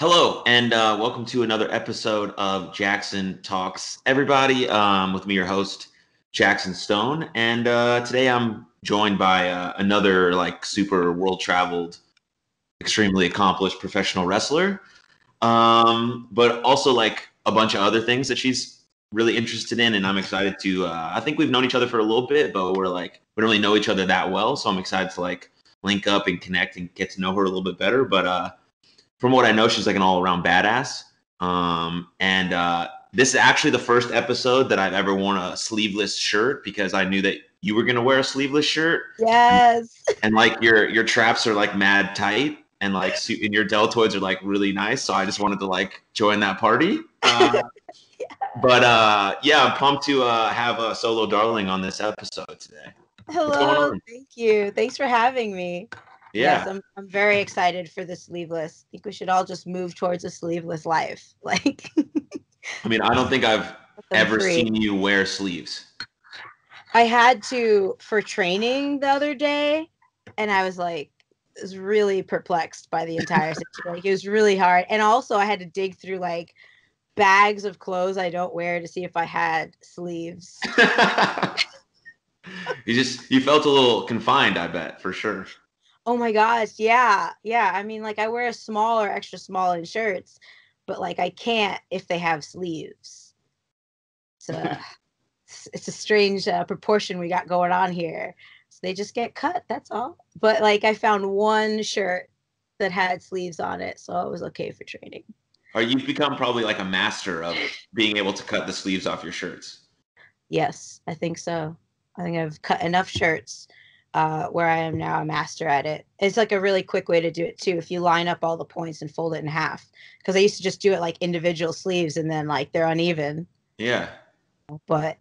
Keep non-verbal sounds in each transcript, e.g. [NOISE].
Hello, and uh, welcome to another episode of Jackson Talks. Everybody, um, with me, your host, Jackson Stone, and uh, today I'm joined by uh, another like super world traveled, extremely accomplished professional wrestler, um, but also like a bunch of other things that she's really interested in, and I'm excited to. Uh, I think we've known each other for a little bit, but we're like we don't really know each other that well, so I'm excited to like link up and connect and get to know her a little bit better. But uh, from what I know, she's like an all around badass. Um, and uh, this is actually the first episode that I've ever worn a sleeveless shirt because I knew that you were gonna wear a sleeveless shirt. Yes. [LAUGHS] And like your your traps are like mad tight and like and your deltoids are like really nice. So I just wanted to like join that party. Uh, [LAUGHS] yeah. But uh, yeah, I'm pumped to uh, have a Solo Darling on this episode today. Hello. Thank you. Thanks for having me. Yeah. Yes, I'm, I'm very excited for the sleeveless. I think we should all just move towards a sleeveless life. [LAUGHS] Like I mean, I don't think I've ever free. seen you wear sleeves. I had to for training the other day, and I was like, was really perplexed by the entire [LAUGHS] situation. like it was really hard. And also I had to dig through like bags of clothes I don't wear to see if I had sleeves. [LAUGHS] you just you felt a little confined, I bet, for sure. Oh my gosh, yeah. Yeah. I mean, like I wear a small or extra small in shirts, but like I can't if they have sleeves. So [LAUGHS] it's, it's a strange uh, proportion we got going on here. So they just get cut, that's all. But like I found one shirt that had sleeves on it, so it was okay for training. Or you've become probably like a master of being able to cut the sleeves off your shirts. Yes, I think so. I think I've cut enough shirts uh, where I am now a master at it. It's like a really quick way to do it too. If you line up all the points and fold it in half, because I used to just do it like individual sleeves and then like they're uneven. Yeah. But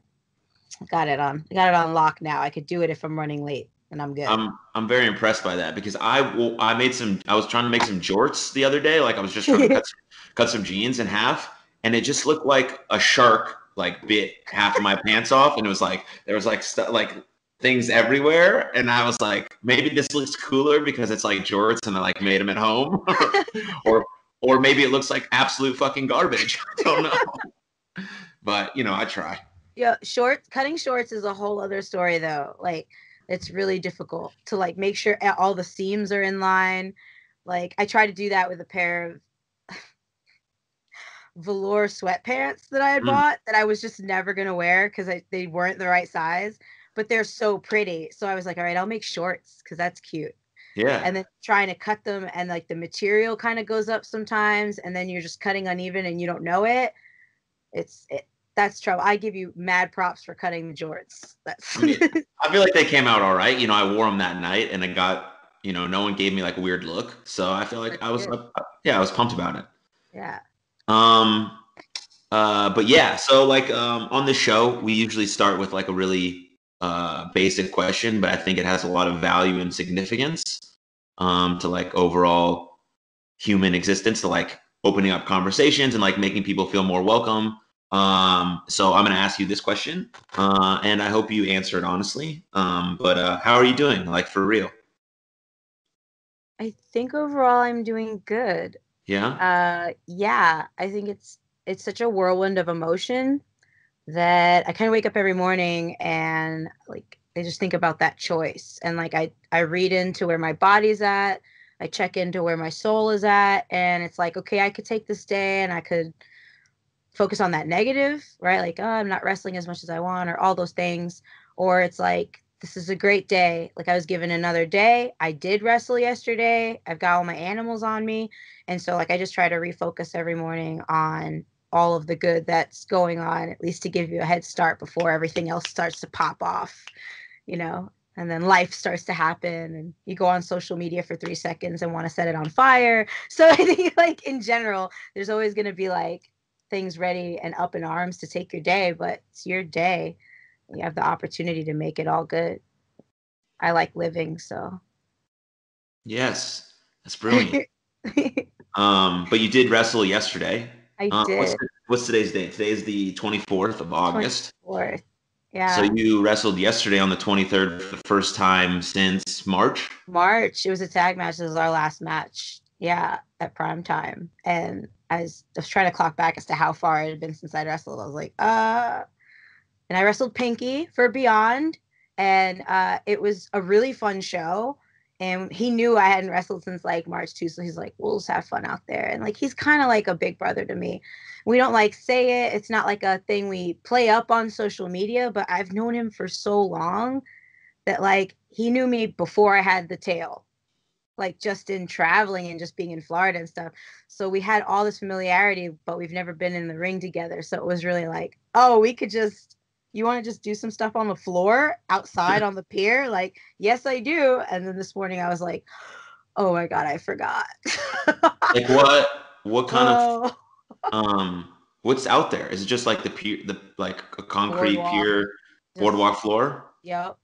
I got it on. I got it on lock now. I could do it if I'm running late, and I'm good. I'm I'm very impressed by that because I well, I made some. I was trying to make some jorts the other day. Like I was just trying to [LAUGHS] cut some, cut some jeans in half, and it just looked like a shark like bit half of my pants off, and it was like there was like st- like things everywhere. And i was like maybe this looks cooler because it's like jorts and i like made them at home. [LAUGHS] Or or maybe it looks like absolute fucking garbage. [LAUGHS] I don't know. But you know i try. Yeah short cutting shorts is a whole other story though. Like it's really difficult to like make sure all the seams are in line. Like i tried to do that with a pair of [LAUGHS] velour sweatpants that i had mm. bought that i was just never going to wear because they weren't the right size but they're so pretty. So I was like, all right, I'll make shorts because that's cute. Yeah. And then trying to cut them and like the material kind of goes up sometimes and then you're just cutting uneven and you don't know it. It's it, that's trouble. I give you mad props for cutting the jorts. That's I [LAUGHS] feel like they came out all right. You know, I wore them that night and I got, you know, no one gave me like a weird look. So I feel like I was yeah, I was pumped about it. Yeah. Um uh but yeah, so like um on the show we usually start with like a really uh, basic question, but I think it has a lot of value and significance um, to like overall human existence, to like opening up conversations and like making people feel more welcome. Um, so I'm going to ask you this question, uh, and I hope you answer it honestly. Um, but uh, how are you doing, like for real? I think overall I'm doing good. Yeah. Uh, yeah. I think it's it's such a whirlwind of emotion that I kind of wake up every morning and like I just think about that choice and like I I read into where my body's at, I check into where my soul is at and it's like okay, I could take this day and I could focus on that negative, right? Like, oh, I'm not wrestling as much as I want or all those things or it's like this is a great day. Like I was given another day. I did wrestle yesterday. I've got all my animals on me. And so like I just try to refocus every morning on all of the good that's going on, at least to give you a head start before everything else starts to pop off, you know. And then life starts to happen, and you go on social media for three seconds and want to set it on fire. [LAUGHS] So I think, like in general, there's always going to be like things ready and up in arms to take your day, but it's your day. You have the opportunity to make it all good. I like living, so. Yes, that's brilliant. [LAUGHS] um, but you did wrestle yesterday. I uh, did. What's, what's, today's date? Today is the 24th of August. 24th. Yeah. So you wrestled yesterday on the 23rd for the first time since March? March. It was a tag match. This was our last match. Yeah. at prime time. And I was, I was trying to clock back as to how far it had been since I'd wrestled. I was like, uh, and I wrestled Pinkie for Beyond, and uh, it was a really fun show. And he knew I hadn't wrestled since like March 2, so he's like, "We'll just have fun out there." And like, he's kind of like a big brother to me. We don't like say it; it's not like a thing we play up on social media. But I've known him for so long that like he knew me before I had the tail like just in traveling and just being in Florida and stuff. So we had all this familiarity, but we've never been in the ring together. So it was really like, oh, we could just you want to just do some stuff on the floor outside on the pier? Like, yes, I do. And then this morning I was like, oh my god, I forgot. like what what [LAUGHS] kind oh. of um what's out there? Is it just like the pier the like a concrete boardwalk. pier boardwalk floor? Yep.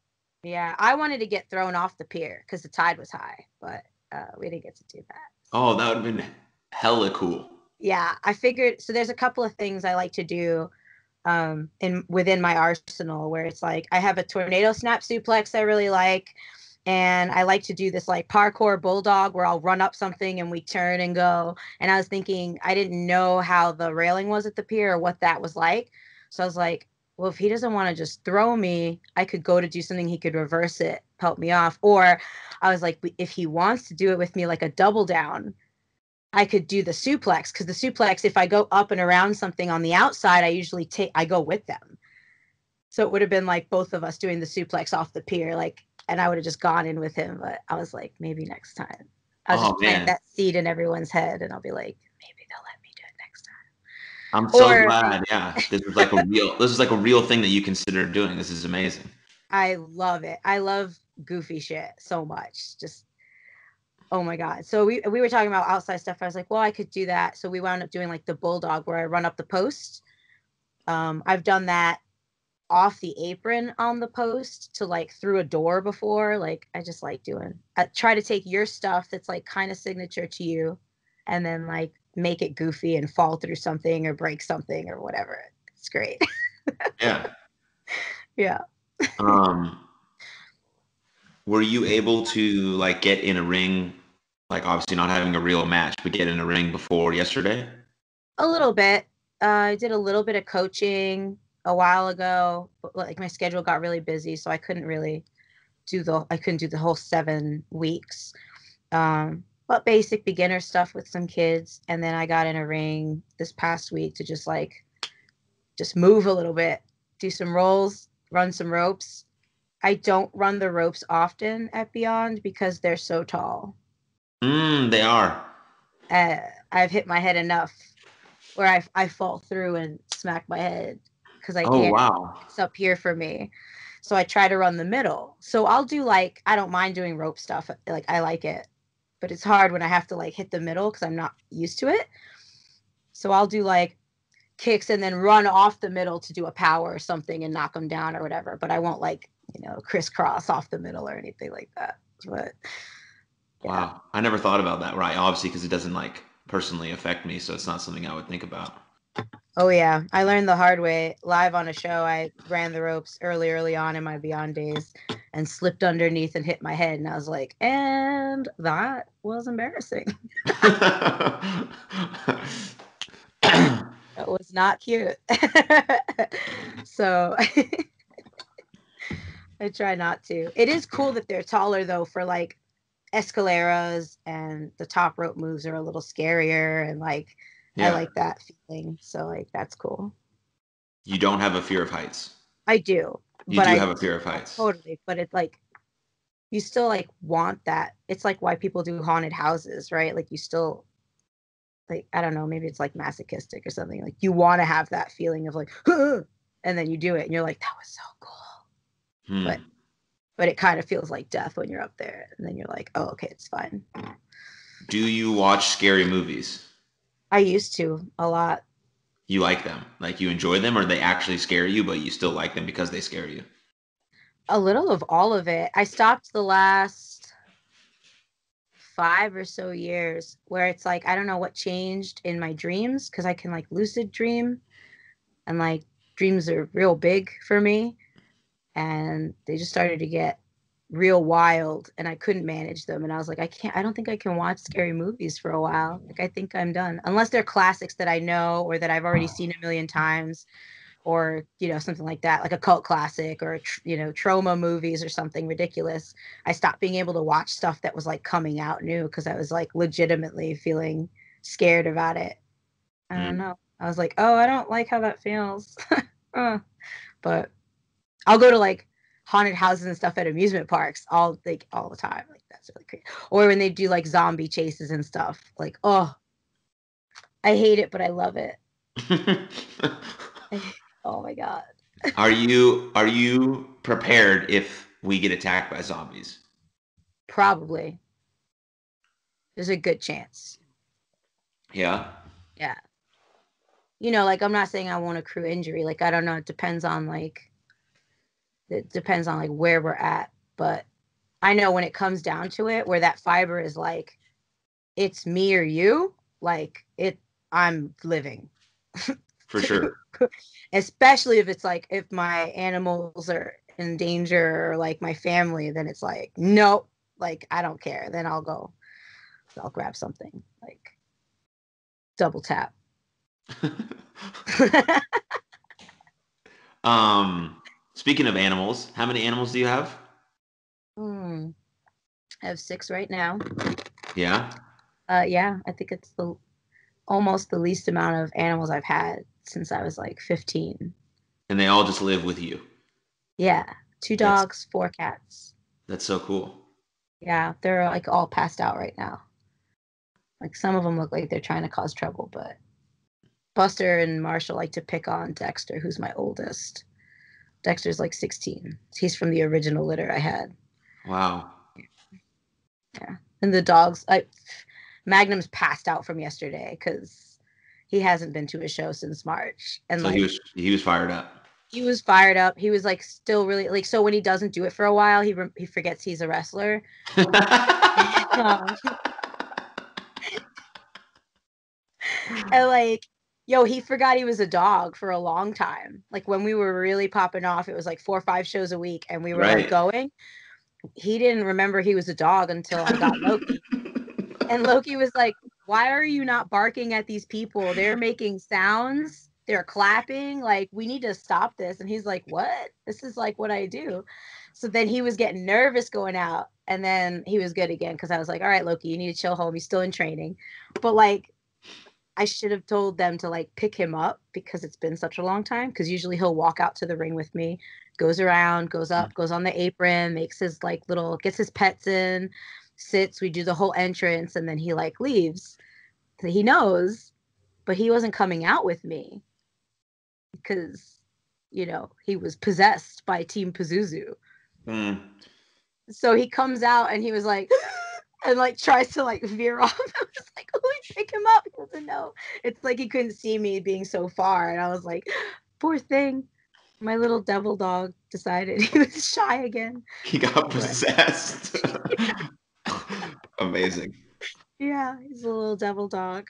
Yeah, I wanted to get thrown off the pier because the tide was high, but uh, we didn't get to do that. Oh, that would have been hella cool. Yeah, I figured. So there's a couple of things I like to do um, in within my arsenal where it's like I have a tornado snap suplex I really like, and I like to do this like parkour bulldog where I'll run up something and we turn and go. And I was thinking I didn't know how the railing was at the pier or what that was like, so I was like, well, if he doesn't want to just throw me, I could go to do something. He could reverse it, help me off. Or I was like, if he wants to do it with me like a double down, I could do the suplex because the suplex, if I go up and around something on the outside, I usually take, I go with them. So it would have been like both of us doing the suplex off the pier, like, and I would have just gone in with him. But I was like, maybe next time. I'll oh, just plant that seed in everyone's head, and I'll be like, maybe they'll let me do it next time. I'm so or, glad. Yeah, this is like a real. This is like a real thing that you consider doing. This is amazing. I love it. I love goofy shit so much. Just oh my god. So we we were talking about outside stuff. I was like, well, I could do that. So we wound up doing like the bulldog where I run up the post. Um, I've done that off the apron on the post to like through a door before. Like I just like doing. I try to take your stuff that's like kind of signature to you, and then like make it goofy and fall through something or break something or whatever. It's great. yeah. [LAUGHS] Yeah. um were you able to like get in a ring like obviously not having a real match but get in a ring before yesterday? A little bit. Uh, I did a little bit of coaching a while ago, but like my schedule got really busy so I couldn't really do the I couldn't do the whole 7 weeks. Um but basic beginner stuff with some kids. And then I got in a ring this past week to just like just move a little bit, do some rolls, run some ropes. I don't run the ropes often at Beyond because they're so tall. Mm, they are. Uh, I've hit my head enough where I, I fall through and smack my head because I oh, can't. Wow. It's up here for me. So I try to run the middle. So I'll do like, I don't mind doing rope stuff. Like, I like it but it's hard when I have to like hit the middle because I'm not used to it. So I'll do like kicks and then run off the middle to do a power or something and knock them down or whatever. But I won't like, you know, crisscross off the middle or anything like that. But yeah. wow, I never thought about that. Right. Obviously, because it doesn't like personally affect me. So it's not something I would think about. Oh yeah, I learned the hard way live on a show. I ran the ropes early, early on in my Beyond days, and slipped underneath and hit my head, and I was like, and that was embarrassing. [LAUGHS] [LAUGHS] that was not cute. [LAUGHS] so I try not to. It is cool that they're taller though for like escaleras and the top rope moves are a little scarier and like yeah. I like that feeling. So like that's cool. You don't have a fear of heights. I do. You do I, have a fear of heights. Totally, but it's like you still like want that. It's like why people do haunted houses, right? Like you still like I don't know, maybe it's like masochistic or something. Like you want to have that feeling of like, [LAUGHS] and then you do it, and you're like, that was so cool. Hmm. But but it kind of feels like death when you're up there, and then you're like, oh, okay, it's fine. Do you watch scary movies? I used to a lot. You like them? Like you enjoy them, or they actually scare you, but you still like them because they scare you? A little of all of it. I stopped the last five or so years where it's like I don't know what changed in my dreams because I can like lucid dream and like dreams are real big for me and they just started to get real wild and I couldn't manage them. And I was like, I can't, I don't think I can watch scary movies for a while. Like, I think I'm done. Unless they're classics that I know or that I've already seen a million times or, you know, something like that, like a cult classic or, you know, trauma movies or something ridiculous. I stopped being able to watch stuff that was like coming out new because I was like legitimately feeling scared about it. I don't mm. know. I was like, oh, I don't like how that feels. [LAUGHS] uh, but I'll go to like haunted houses and stuff at amusement parks all like all the time. Like that's really crazy. Or when they do like zombie chases and stuff. Like, oh I hate it, but I love it. [LAUGHS] oh my god. are you are you prepared if we get attacked by zombies? Probably. There's a good chance. Yeah. Yeah. You know, like I'm not saying I won't accrue injury. Like I don't know. It depends on like it depends on like where we're at but i know when it comes down to it where that fiber is like it's me or you like it i'm living. For sure. [LAUGHS] Especially if it's like if my animals are in danger or like my family then it's like nope like i don't care. Then i'll go i'll grab something like double tap. [LAUGHS] Um Speaking of animals, how many animals do you have? Hmm. I have six right now. Yeah. Uh, yeah, I think it's the almost the least amount of animals I've had since I was like 15. And they all just live with you. Yeah, two dogs, that's, four cats. That's so cool. Yeah, they're like all passed out right now. Like some of them look like they're trying to cause trouble, but Buster and Marshall like to pick on Dexter, who's my oldest. Dexter's like 16. He's from the original litter I had. Wow. Yeah. And the dogs, I Magnum's passed out from yesterday because he hasn't been to a show since March. And so like, he was he was fired up. He was fired up. He was like still really like so when he doesn't do it for a while, he re- he forgets he's a wrestler. um, [LAUGHS] [LAUGHS] and like yo, he forgot he was a dog for a long time. Like when we were really popping off, it was like four or five shows a week, and we were right. like going. He didn't remember he was a dog until I got Loki. and [LAUGHS] Loki was like, Why are you not barking at these people? They're making sounds, they're clapping. Like, we need to stop this. And he's like, What? This is like what I do. So then he was getting nervous going out. And then he was good again because I was like, All right, Loki, you need to chill home. He's still in training. But like, I should have told them to like pick him up because it's been such a long time. Because usually he'll walk out to the ring with me, goes around, goes up, mm. goes on the apron, makes his like little, gets his pets in, sits. We do the whole entrance, and then he like leaves. So he knows, but he wasn't coming out with me because you know he was possessed by Team Pazuzu. Mm. So he comes out and he was like and like tries to like veer [LAUGHS] off. I was like, oh, pick him up. He doesn't know. It's like he couldn't see me being so far. And I was like, [GASPS] poor thing. My little devil dog decided [LAUGHS] he was shy again. He got possessed. [LAUGHS] Amazing. Yeah, he's a little devil dog.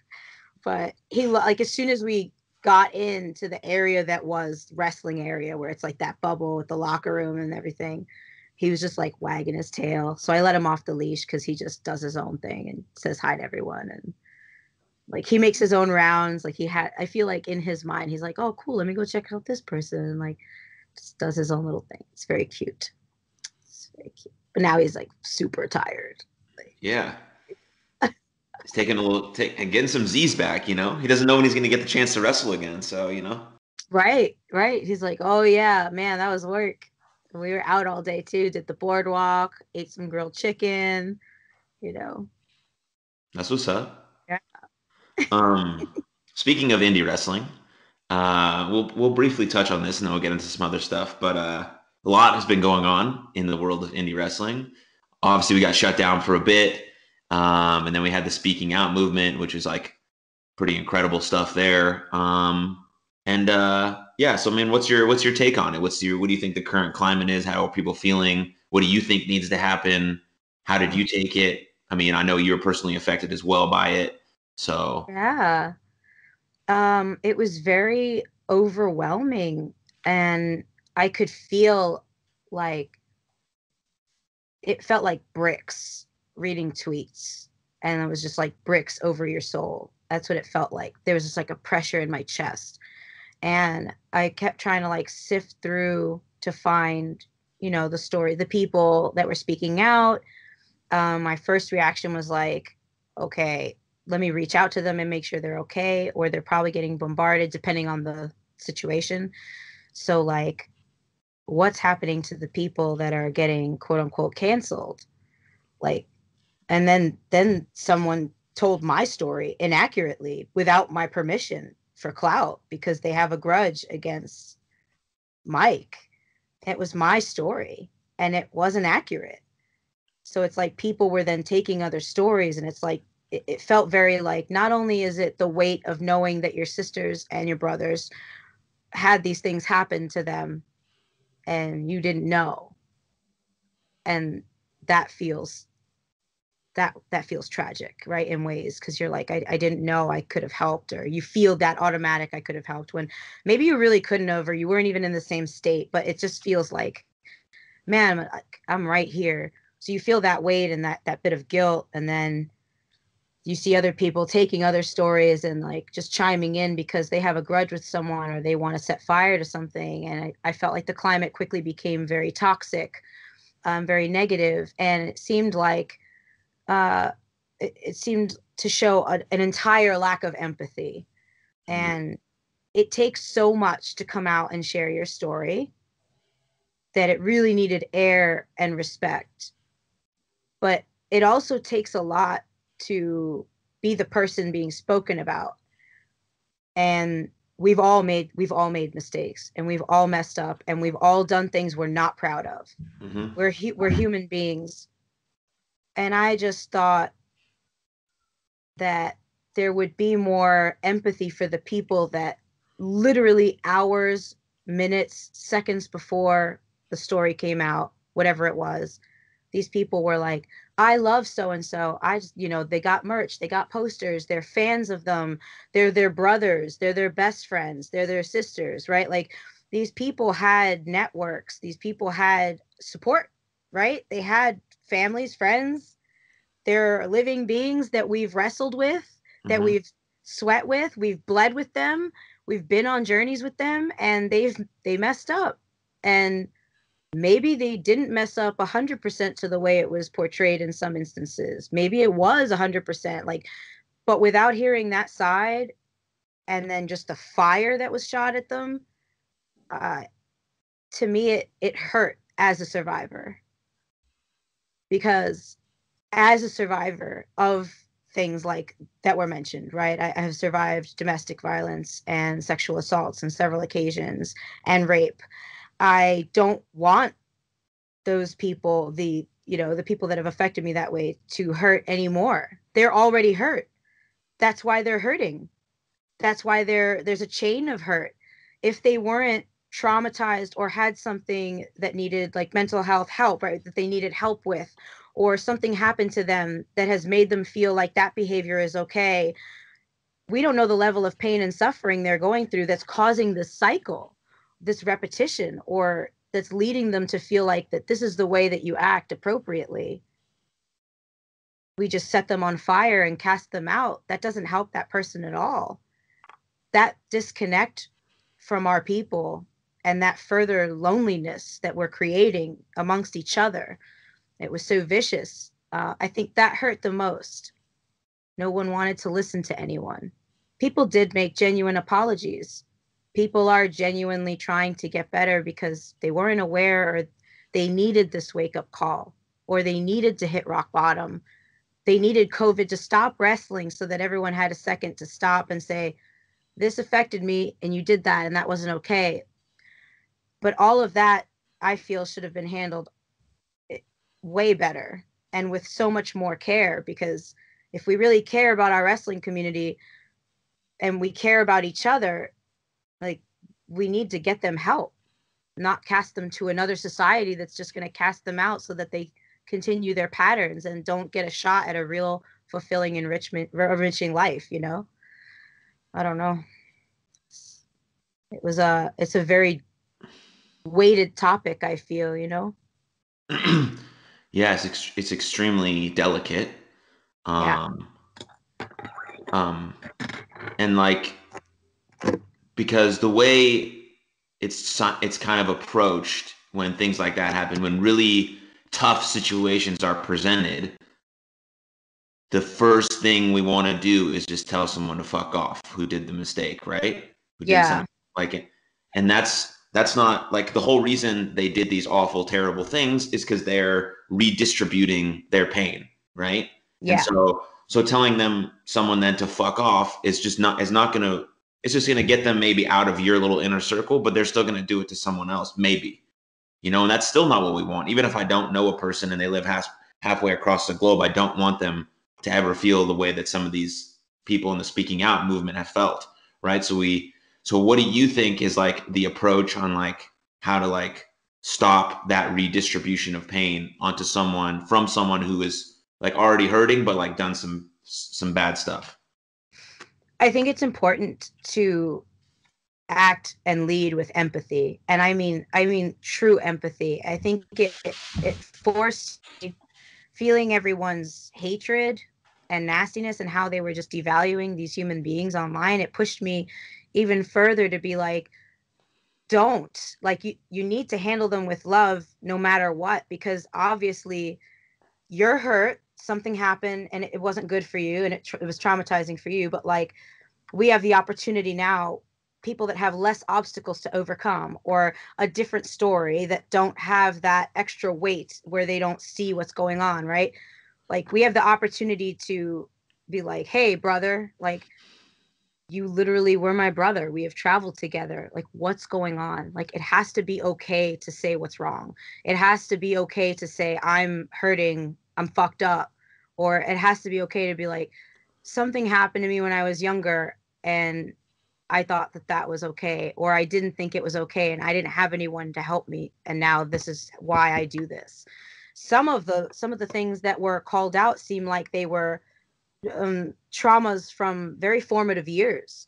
But he like as soon as we got into the area that was wrestling area where it's like that bubble with the locker room and everything he was just like wagging his tail. So I let him off the leash because he just does his own thing and says hi to everyone. And like he makes his own rounds. Like he had, I feel like in his mind, he's like, oh, cool, let me go check out this person. And like just does his own little thing. It's very cute. It's very cute. But now he's like super tired. Like, yeah. [LAUGHS] he's taking a little, take, and getting some Z's back, you know? He doesn't know when he's going to get the chance to wrestle again. So, you know? Right, right. He's like, oh, yeah, man, that was work we were out all day too. Did the boardwalk, ate some grilled chicken. You know. That's what's up. Yeah. um, speaking of indie wrestling, uh, we'll we'll briefly touch on this and then we'll get into some other stuff. But uh, a lot has been going on in the world of indie wrestling. Obviously, we got shut down for a bit, um, and then we had the speaking out movement, which is like pretty incredible stuff there. Um, and uh, yeah, so I mean, what's your what's your take on it? What's your what do you think the current climate is? How are people feeling? What do you think needs to happen? How did you take it? I mean, I know you were personally affected as well by it. So yeah, um, it was very overwhelming, and I could feel like it felt like bricks reading tweets and it was just like bricks over your soul that's what it felt like there was just like a pressure in my chest and i kept trying to like sift through to find you know the story the people that were speaking out. Um, my first reaction was like okay let me reach out to them and make sure they're okay or they're probably getting bombarded depending on the situation. So like what's happening to the people that are getting quote unquote canceled? Like and then then someone told my story inaccurately without my permission for clout because they have a grudge against Mike. It was my story and it wasn't accurate. So it's like people were then taking other stories and it's like it, it felt very like not only is it the weight of knowing that your sisters and your brothers had these things happen to them and you didn't know and that feels that that feels tragic right in ways because you're like I, I didn't know i could have helped or you feel that automatic i could have helped when maybe you really couldn't have or you weren't even in the same state but it just feels like man i'm right here. So you feel that weight and that that bit of guilt and then you see other people taking other stories and like just chiming in because they have a grudge with someone or they want to set fire to something and i, I felt like the climate quickly became very toxic um, very negative and it seemed like uh, it, it, seemed to show a, an entire lack of empathy. Mm-hmm. And it takes so much to come out and share your story that it really needed air and respect. But it also takes a lot to be the person being spoken about. And we've all made we've all made mistakes and we've all messed up and we've all done things we're not proud of. Mm-hmm. We're hu- we're human beings and I just thought that there would be more empathy for the people that literally hours, minutes, seconds before the story came out, whatever it was, these people were like, I love so and so. I just, you know, they got merch, they got posters, they're fans of them, they're their brothers, they're their best friends, they're their sisters, right? Like these people had networks, these people had support, right? They had families, friends. They're living beings that we've wrestled with, that mm-hmm. we've sweat with, we've bled with them, we've been on journeys with them, and they've they messed up. And maybe they didn't mess up 100% to the way it was portrayed in some instances. Maybe it was 100%. Like, but without hearing that side and then just the fire that was shot at them, uh, to me, it, it hurt as a survivor because as a survivor of things like that were mentioned, right? I, I, have survived domestic violence and sexual assaults on several occasions and rape. I don't want those people, the you know, the people that have affected me that way to hurt anymore. They're already hurt. That's why they're hurting. That's why there there's a chain of hurt. If they weren't traumatized or had something that needed like mental health help, right? That they needed help with or something happened to them that has made them feel like that behavior is okay we don't know the level of pain and suffering they're going through that's causing this cycle this repetition or that's leading them to feel like that this is the way that you act appropriately we just set them on fire and cast them out that doesn't help that person at all that disconnect from our people and that further loneliness that we're creating amongst each other it was so vicious. Uh, I think that hurt the most. No one wanted to listen to anyone. People did make genuine apologies. People are genuinely trying to get better because they weren't aware or they needed this wake up call or they needed to hit rock bottom. They needed COVID to stop wrestling so that everyone had a second to stop and say, This affected me and you did that and that wasn't okay. But all of that I feel should have been handled eh, way better and with so much more care because if we really care about our wrestling community and we care about each other like we need to get them help not cast them to another society that's just going to cast them out so that they continue their patterns and don't get a shot at a real fulfilling enrichment enriching life you know? I don't know. It was a it's a very weighted topic i feel you know [CLEARS THROAT] Yeah, it's ex- it's extremely delicate. Um, yeah. um, and like because the way it's it's kind of approached when things like that happen, when really tough situations are presented, the first thing we want to do is just tell someone to fuck off who did the mistake, right? Who yeah. like it. And that's that's not like the whole reason they did these awful, terrible things is because they're redistributing their pain, right? Yeah. And so so telling them someone then to fuck off is just not is not gonna it's just gonna get them maybe out of your little inner circle, but they're still gonna do it to someone else, maybe. You know, and that's still not what we want. Even if I don't know a person and they live half halfway across the globe, I don't want them to ever feel the way that some of these people in the speaking out movement have felt. Right. So we so what do you think is like the approach on like how to like stop that redistribution of pain onto someone from someone who is like already hurting but like done some some bad stuff? I think it's important to act and lead with empathy. And i mean i mean true empathy. I think it it, it forced feeling everyone's hatred and nastiness and how they were just devaluing these human beings online. It pushed me even further to be like don't like you you need to handle them with love no matter what because obviously you're hurt something happened and it wasn't good for you and it, it was traumatizing for you but like we have the opportunity now people that have less obstacles to overcome or a different story that don't have that extra weight where they don't see what's going on right? Like we have the opportunity to be like hey brother like you literally were my brother. We have traveled together. Like, what's going on? Like, it has to be okay to say what's wrong. It has to be okay to say, I'm hurting, I'm fucked up. Or it has to be okay to be like, something happened to me when I was younger and I thought that that was okay. Or I didn't think it was okay and I didn't have anyone to help me. And now this is why I do this. Some of the some of the things that were called out seem like they were um, traumas from very formative years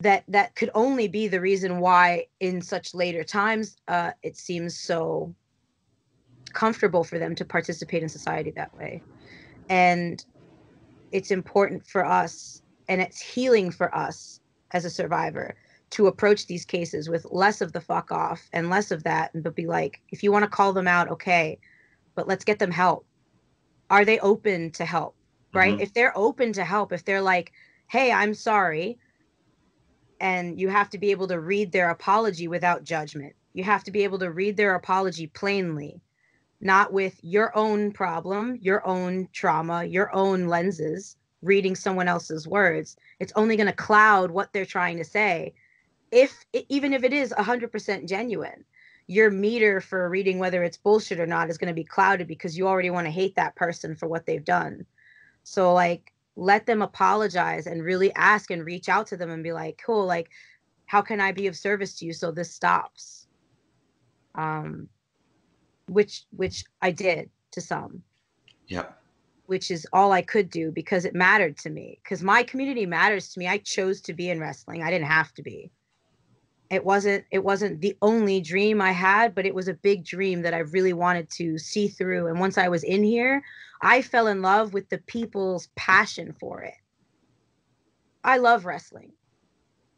that that could only be the reason why in such later times uh, it seems so comfortable for them to participate in society that way. And it's important for us and it's healing for us as a survivor to approach these cases with less of the fuck off and less of that but be like if you want to call them out okay but let's get them help. Are they open to help right? Mm-hmm. If they're open to help, if they're like, hey, I'm sorry, and you have to be able to read their apology without judgment. You have to be able to read their apology plainly, not with your own problem, your own trauma, your own lenses, reading someone else's words. It's only going to cloud what they're trying to say, if even if it is 100% genuine. Your meter for reading whether it's bullshit or not is going to be clouded because you already want to hate that person for what they've done. So like let them apologize and really ask and reach out to them and be like, cool, like how can I be of service to you so this stops? Um which which I did to some. Yep. Which is all I could do because it mattered to me. Because my community matters to me. I chose to be in wrestling. I didn't have to be it wasn't it wasn't the only dream i had but it was a big dream that i really wanted to see through. And once i was in here i fell in love with the people's passion for it. I love wrestling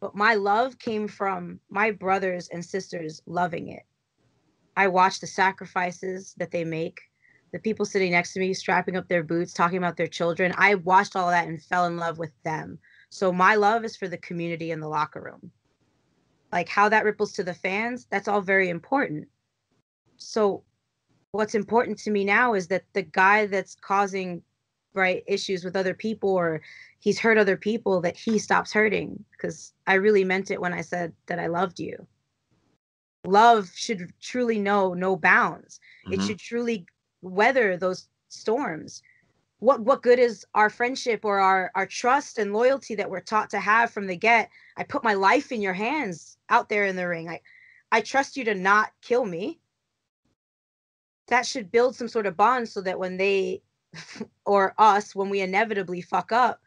but my love came from my brothers and sisters loving it. I watched the sacrifices that they make the people sitting next to me strapping up their boots talking about their children. I watched all that and fell in love with them. So my love is for the community in the locker room like how that ripples to the fans that's all very important. So what's important to me now is that the guy that's causing right issues with other people or he's hurt other people that he stops hurting because i really meant it when i said that i loved you. Love should truly know no bounds. Mm-hmm. it should truly weather those storms. What what good is our friendship or our our trust and loyalty that we're taught to have from the get? I put my life in your hands out there in the ring. I i trust you to not kill me. That should build some sort of bond so that when they [LAUGHS] or us when we inevitably fuck up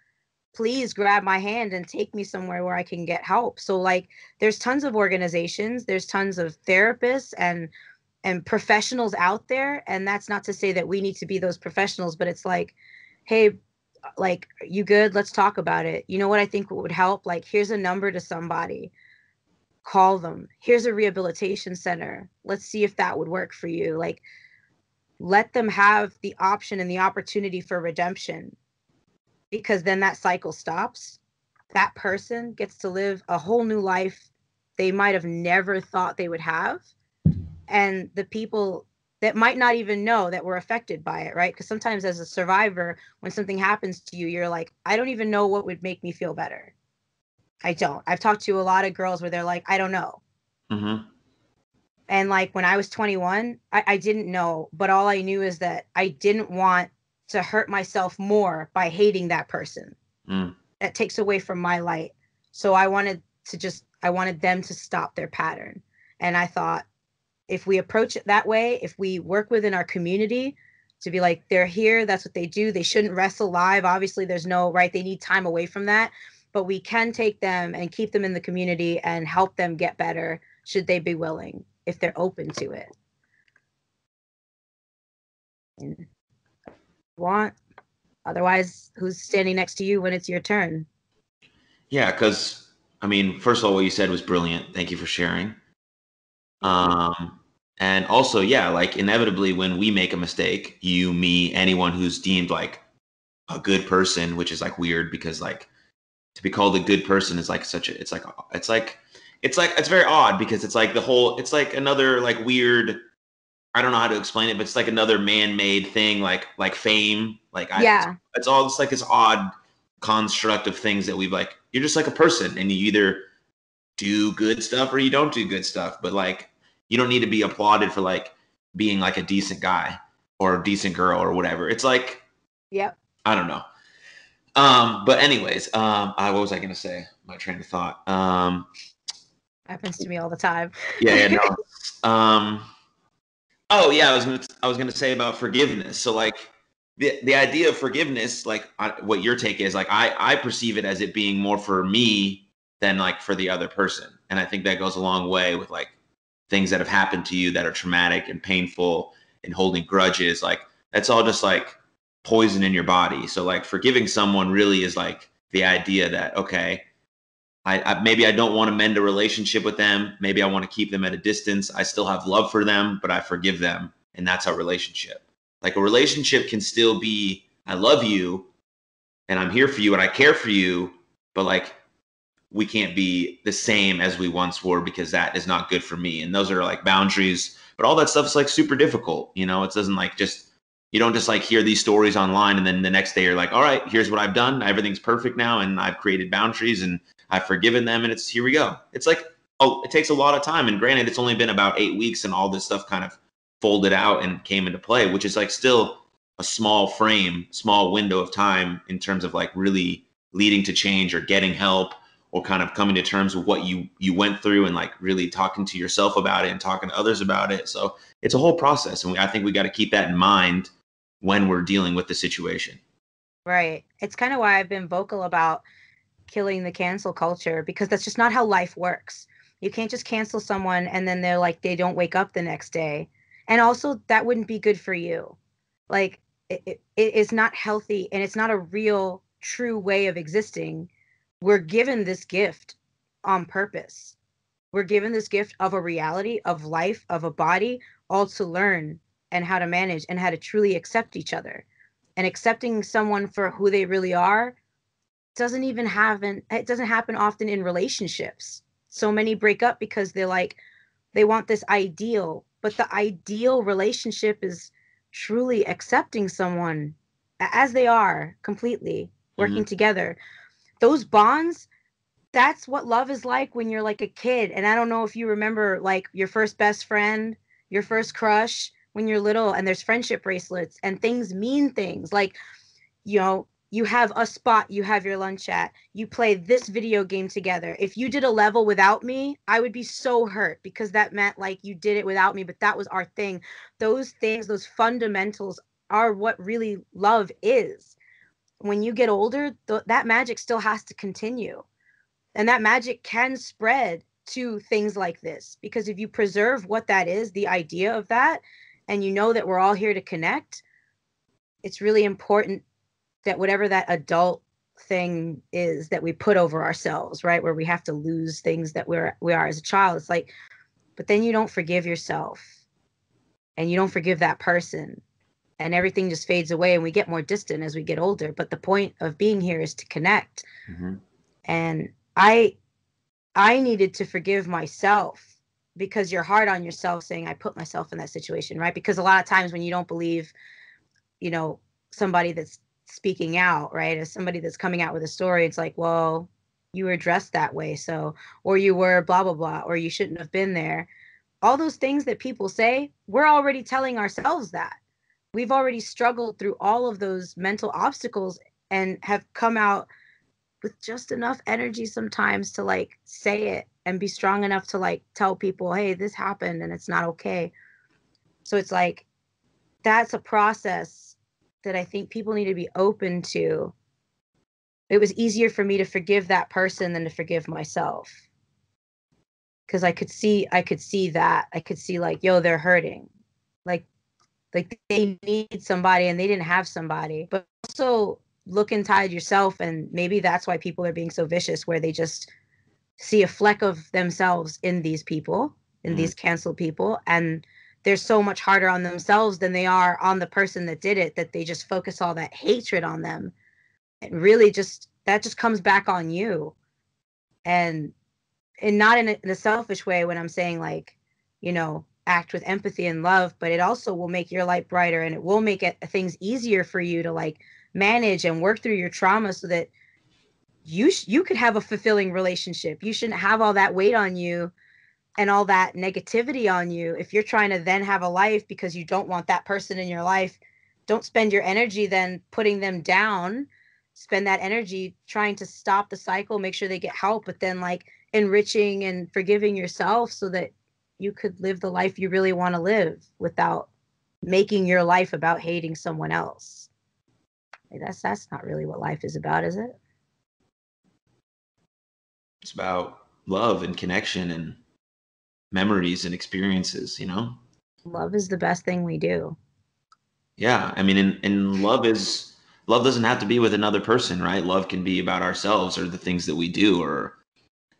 please grab my hand and take me somewhere where i can get help. So like there's tons of organizations there's tons of therapists and and professionals out there. And that's not to say that we need to be those professionals but it's like hey like you good? Let's talk about it. You know what i think would help? Like here's a number to somebody call them. Here's a rehabilitation center. Let's see if that would work for you. Like let them have the option and the opportunity for redemption because then that cycle stops. That person gets to live a whole new life they might have never thought they would have and the people that might not even know that were affected by it right? Because sometimes as a survivor when something happens to you you're like i don't even know what would make me feel better i don't. I've talked to a lot of girls where they're like i don't know. Mm-hmm. and like when i was 21 I, I didn't know but all i knew is that i didn't want to hurt myself more by hating that person. Mm. that takes away from my light. So i wanted to just i wanted them to stop their pattern. And i thought if we approach it that way if we work within our community to be like they're here. That's what they do. They shouldn't wrestle live obviously there's no right? They need time away from that but we can take them and keep them in the community and help them get better should they be willing if they're open to it want otherwise who's standing next to you when it's your turn Yeah, because I mean, first of all, what you said was brilliant. Thank you for sharing. Um, and also, yeah, like inevitably, when we make a mistake, you, me, anyone who's deemed like a good person, which is like weird because like to be called a good person is like such a, it's like it's like it's like it's very odd because it's like the whole it's like another like weird. I don't know how to explain it, but it's like another man-made thing, like like fame. Like I, yeah it's all just like this odd construct of things that we've like you're just like a person and you either do good stuff or you don't do good stuff but like you don't need to be applauded for like being like a decent guy or a decent girl or whatever it's like yep i don't know um but anyways um I, what was i gonna say? My train of thought. Um happens to me all the time. Yeah, yeah no. [LAUGHS] Um oh yeah i was gonna i was gonna say about forgiveness. So like the the idea of forgiveness like I, what your take is like i i perceive it as it being more for me than like for the other person. And i think that goes a long way with like things that have happened to you that are traumatic and painful and holding grudges. Like that's all just like poison in your body so like forgiving someone really is like the idea that okay I, I maybe I don't want to mend a relationship with them. Maybe I want to keep them at a distance. I still have love for them, but I forgive them, and that's our relationship. Like a relationship can still be I love you, and I'm here for you, and I care for you, but like we can't be the same as we once were because that is not good for me. And those are like boundaries. But all that stuff is like super difficult. You know, it doesn't like just you don't just like hear these stories online and then the next day you're like, all right, here's what I've done. Everything's perfect now, and I've created boundaries and I've forgiven them, and it's here we go. It's like oh, it takes a lot of time. And granted, it's only been about eight weeks, and all this stuff kind of folded out and came into play, which is like still a small frame, small window of time in terms of like really leading to change or getting help or kind of coming to terms with what you you went through and like really talking to yourself about it and talking to others about it. So it's a whole process, and we, I think we got to keep that in mind when we're dealing with the situation. Right. It's kind of why I've been vocal about killing the cancel culture because that's just not how life works. You can't just cancel someone and then they're like they don't wake up the next day. And also that wouldn't be good for you. Like it, it, it is not healthy and it's not a real true way of existing. We're given this gift on purpose. We're given this gift of a reality, of life, of a body, all to learn and how to manage and how to truly accept each other. And accepting someone for who they really are doesn't even happen it doesn't happen often in relationships so many break up because they're like they want this ideal but the ideal relationship is truly accepting someone as they are completely working Mhm. together those bonds that's what love is like when you're like a kid and i don't know if you remember like your first best friend your first crush when you're little and there's friendship bracelets and things mean things. Like you know you have a spot you have your lunch at you play this video game together. If you did a level without me i would be so hurt because that meant like you did it without me but that was our thing. Those things those fundamentals are what really love is. When you get older th- that magic still has to continue. And that magic can spread to things like this because if you preserve what that is, the idea of that, and you know that we're all here to connect, it's really important that whatever that adult thing is that we put over ourselves, right? Where we have to lose things that we're we are as a child. It's like, but then you don't forgive yourself and you don't forgive that person. And everything just fades away and we get more distant as we get older. But the point of being here is to connect. Mm-hmm. And I I needed to forgive myself because you're hard on yourself saying I put myself in that situation, right? Because a lot of times when you don't believe, you know, somebody that's speaking out, right? As somebody that's coming out with a story, it's like, well, you were dressed that way, so or you were blah blah blah, or you shouldn't have been there. All those things that people say, we're already telling ourselves that. We've already struggled through all of those mental obstacles and have come out with just enough energy sometimes to like say it and be strong enough to like tell people, hey, this happened and it's not okay. So it's like that's a process that I think people need to be open to. It was easier for me to forgive that person than to forgive myself. Cause I could see I could see that. I could see like, yo, they're hurting. Like like they need somebody and they didn't have somebody. But also look inside yourself and maybe that's why people are being so vicious where they just see a fleck of themselves in these people in mm-hmm. these canceled people and they're so much harder on themselves than they are on the person that did it that they just focus all that hatred on them and really just that just comes back on you and and not in a, in a selfish way when i'm saying like you know act with empathy and love but it also will make your life brighter and it will make it things easier for you to like manage and work through your trauma so that you sh- you could have a fulfilling relationship. You shouldn't have all that weight on you and all that negativity on you if you're trying to then have a life because you don't want that person in your life. Don't spend your energy then putting them down. Spend that energy trying to stop the cycle, make sure they get help, but then like enriching and forgiving yourself so that you could live the life you really want to live without making your life about hating someone else. Like that's that's not really what life is about, is it? It's about love and connection and memories and experiences, you know? Love is the best thing we do. Yeah. I mean and, and love is love doesn't have to be with another person, right? Love can be about ourselves or the things that we do or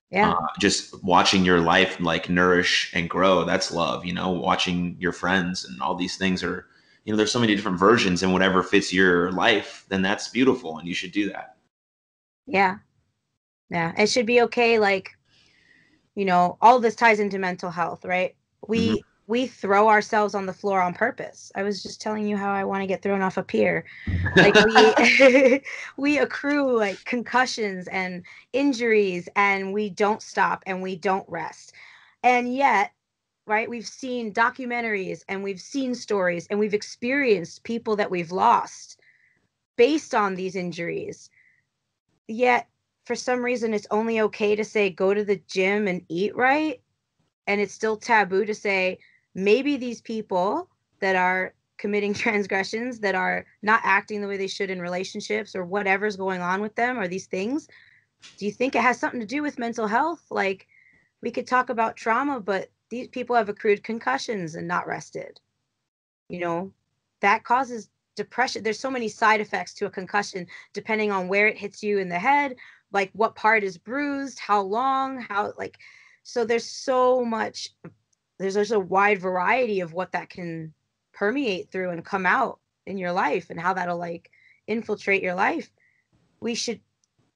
yeah. Uh, just watching your life like nourish and grow. That's love, you know, watching your friends and all these things are you know there's so many different versions and whatever fits your life then that's beautiful and you should do that. Yeah. Yeah it should be okay like you know all this ties into mental health right? We mm-hmm. we throw ourselves on the floor on purpose. I was just telling you how i want to get thrown off a pier. Like we [LAUGHS] [LAUGHS] we accrue like concussions and injuries and we don't stop and we don't rest. And yet right? We've seen documentaries and we've seen stories and we've experienced people that we've lost based on these injuries. Yet, for some reason, it's only okay to say go to the gym and eat right. And it's still taboo to say maybe these people that are committing [LAUGHS] transgressions, that are not acting the way they should in relationships or whatever's going on with them or these things. Do you think it has something to do with mental health? Like, we could talk about trauma, but these people have accrued concussions and not rested. You know, that causes depression. There's so many side effects to a concussion depending on where it hits you in the head, like what part is bruised, how long, how like so there's so much there's there's a wide variety of what that can permeate through and come out in your life and how that'll like infiltrate your life. We should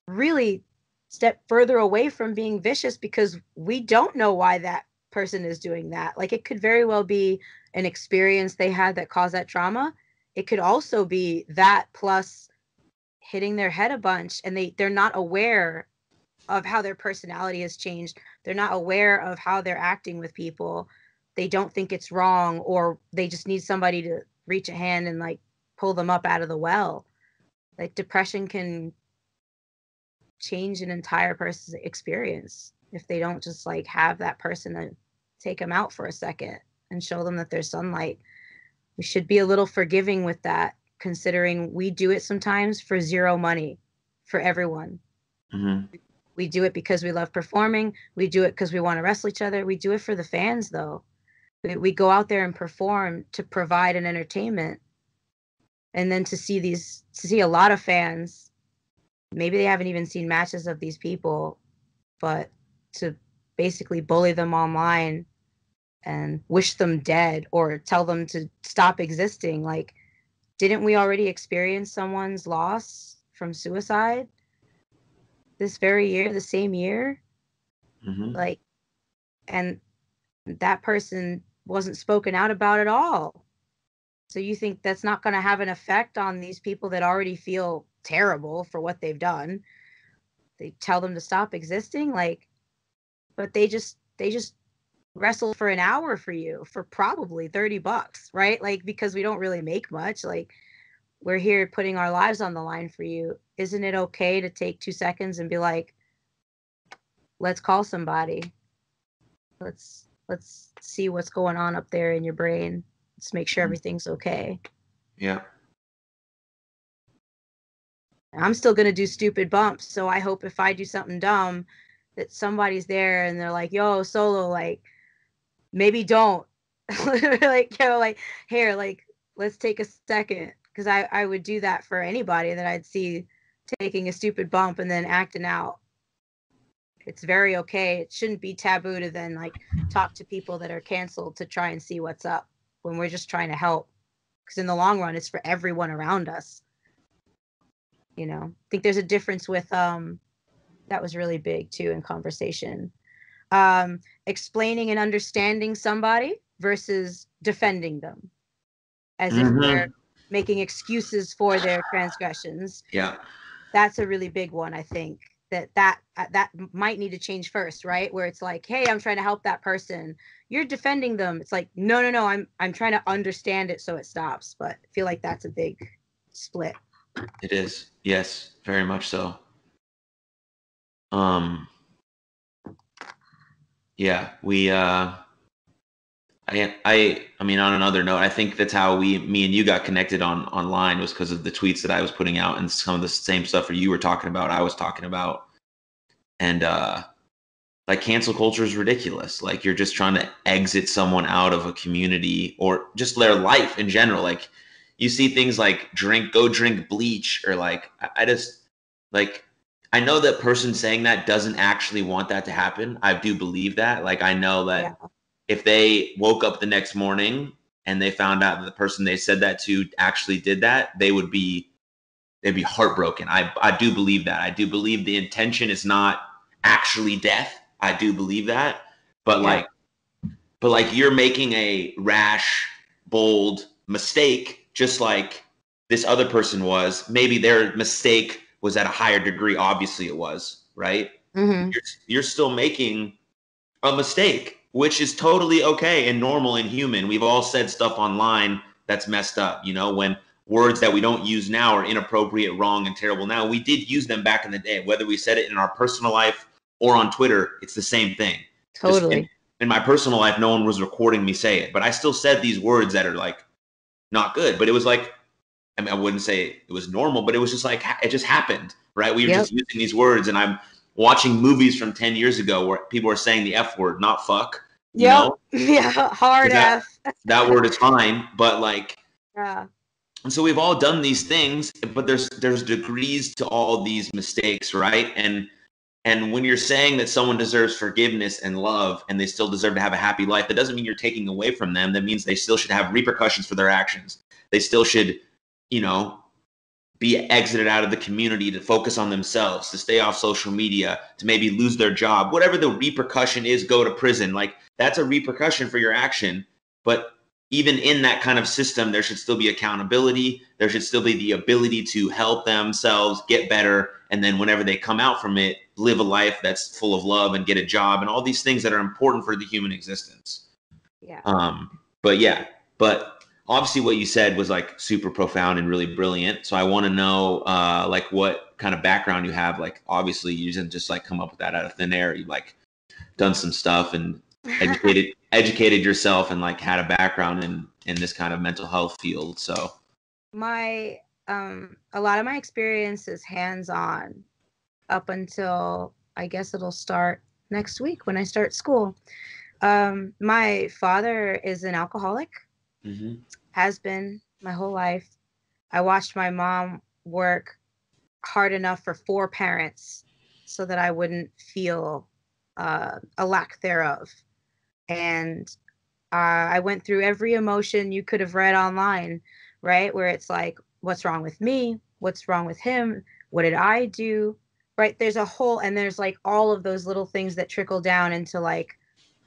really step further away from being vicious because we don't know why that person is doing that. Like it could very well be an experience they had that caused that trauma. It could also be that plus hitting their head a bunch and they they're not aware of how their personality has changed. They're not aware of how they're acting with people. They don't think it's wrong or they just need somebody to reach a hand and like pull them up out of the well. Like depression can change an entire person's experience if they don't just like have that person to take them out for a second and show them that there's sunlight. We should be a little forgiving with that, considering we do it sometimes for zero money for everyone. Mm-hmm. We We do it because we love performing. We do it because we want to wrestle each other. We do it for the fans, though. We, we go out there and perform to provide an entertainment. And then to see these, to see a lot of fans, maybe they haven't even seen matches of these people, but to basically bully them online and wish them dead or tell them to stop existing. Like, didn't we already experience someone's loss from suicide this very year, the same year? Mhm. Like, and that person wasn't spoken out about at all. So you think that's not going to have an effect on these people that already feel terrible for what they've done? They tell them to stop existing, like, but they just they just wrestle for an hour for you for probably 30 bucks, right? Like because we don't really make much, like we're here putting our lives on the line for you. Isn't it okay to take 2 seconds and be like let's call somebody. Let's let's see what's going on up there in your brain. Let's make sure Mhm. everything's okay. Yeah. I'm still gonna do stupid bumps, so I hope if I do something dumb, that somebody's there and they're like, "Yo, solo, like, maybe don't." [LAUGHS] like, yo, like, here, like, let's take a second, because I I would do that for anybody that I'd see taking a stupid bump and then acting out. It's very okay. It shouldn't be taboo to then like talk to people that are canceled to try and see what's up when we're just trying to help. Because in the long run, it's for everyone around us you know i think there's a difference with um that was really big too in conversation. Um explaining and understanding somebody versus defending them. As if Mhm. they're making excuses for their transgressions. Yeah. that's a really big one i think that that uh, that might need to change first right? Where it's like hey i'm trying to help that person. You're defending them. It's like no no no i'm i'm trying to understand it so it stops. But i feel like that's a big split It is. Yes, very much so. Um yeah, we uh I I I mean on another note, I think that's how we me and you got connected on online was because of the tweets that I was putting out and some of the same stuff that you were talking about, I was talking about. And uh like cancel culture is ridiculous. Like you're just trying to exit someone out of a community or just their life in general. Like you see things like drink go drink bleach or like I, I just like I know that person saying that doesn't actually want that to happen. I do believe that. Like I know that Yeah. if they woke up the next morning and they found out that the person they said that to actually did that, they would be they'd be heartbroken. I I do believe that. I do believe the intention is not actually death. I do believe that. But Yeah. like but like you're making a rash, bold mistake just like this other person was. Maybe their mistake was at a higher degree. Obviously it was, right? mm-hmm. you're, you're still making a mistake, which is totally okay and normal and human. We've all said stuff online that's messed up, you know, when words that we don't use now are inappropriate, wrong, and terrible now. We did use them back in the day, whether we said it in our personal life or on Twitter, it's the same thing. Totally. in, in my personal life, no one was recording me say it, but I still said these words that are like not good. But it was like, I mean, I wouldn't say it was normal, but it was just like it just happened, right? We were Yep. just using these words, and I'm watching movies from ten years ago where people are saying the f word, not fuck. You know, [LAUGHS] yeah. Hard That- F. that word is fine, but like Yeah. and so we've all done these things but there's there's degrees to all these mistakes right and and when you're saying that someone deserves forgiveness and love and they still deserve to have a happy life that doesn't mean you're taking away from them. That means they still should have repercussions for their actions. They still should you know be exited out of the community to focus on themselves to stay off social media to maybe lose their job. Whatever the repercussion is go to prison. Like that's a repercussion for your action. But even in that kind of system, there should still be accountability. There should still be the ability to help themselves get better. And then whenever they come out from it, live a life that's full of love and get a job and all these things that are important for the human existence. Yeah. Um, but yeah, but obviously what you said was like super profound and really brilliant. So I want to know uh, like what kind of background you have. Like obviously you didn't just like come up with that out of thin air. You like done some stuff and [LAUGHS] educated educated yourself and like had a background in in this kind of mental health field so my um a lot of my experience is hands on up until I guess it'll start next week when I start school. Um, my father is an alcoholic, mm-hmm. has been my whole life. I watched my mom work hard enough for four parents so that I wouldn't feel uh, a lack thereof. And uh, I went through every emotion you could have read online, right? Where it's like, what's wrong with me? What's wrong with him? What did I do? Right? There's a whole, and there's like all of those little things that trickle down into like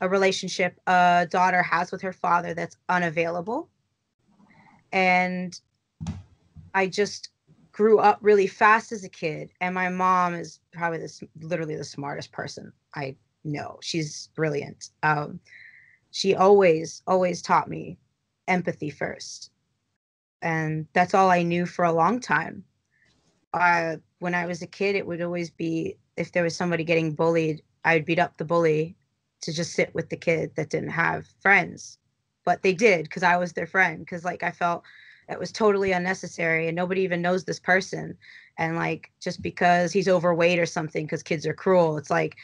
a relationship a daughter has with her father that's unavailable. And I just grew up really fast as a kid. And my mom is probably this literally the smartest person I know. She's brilliant. Um, she always, always taught me empathy first. And that's all I knew for a long time. Uh, when I was a kid, it would always be if there was somebody getting bullied, I'd beat up the bully to just sit with the kid that didn't have friends. But they did because I was their friend. Because like I felt it was totally unnecessary and nobody even knows this person. And like just because he's overweight or something, because kids are cruel, it's like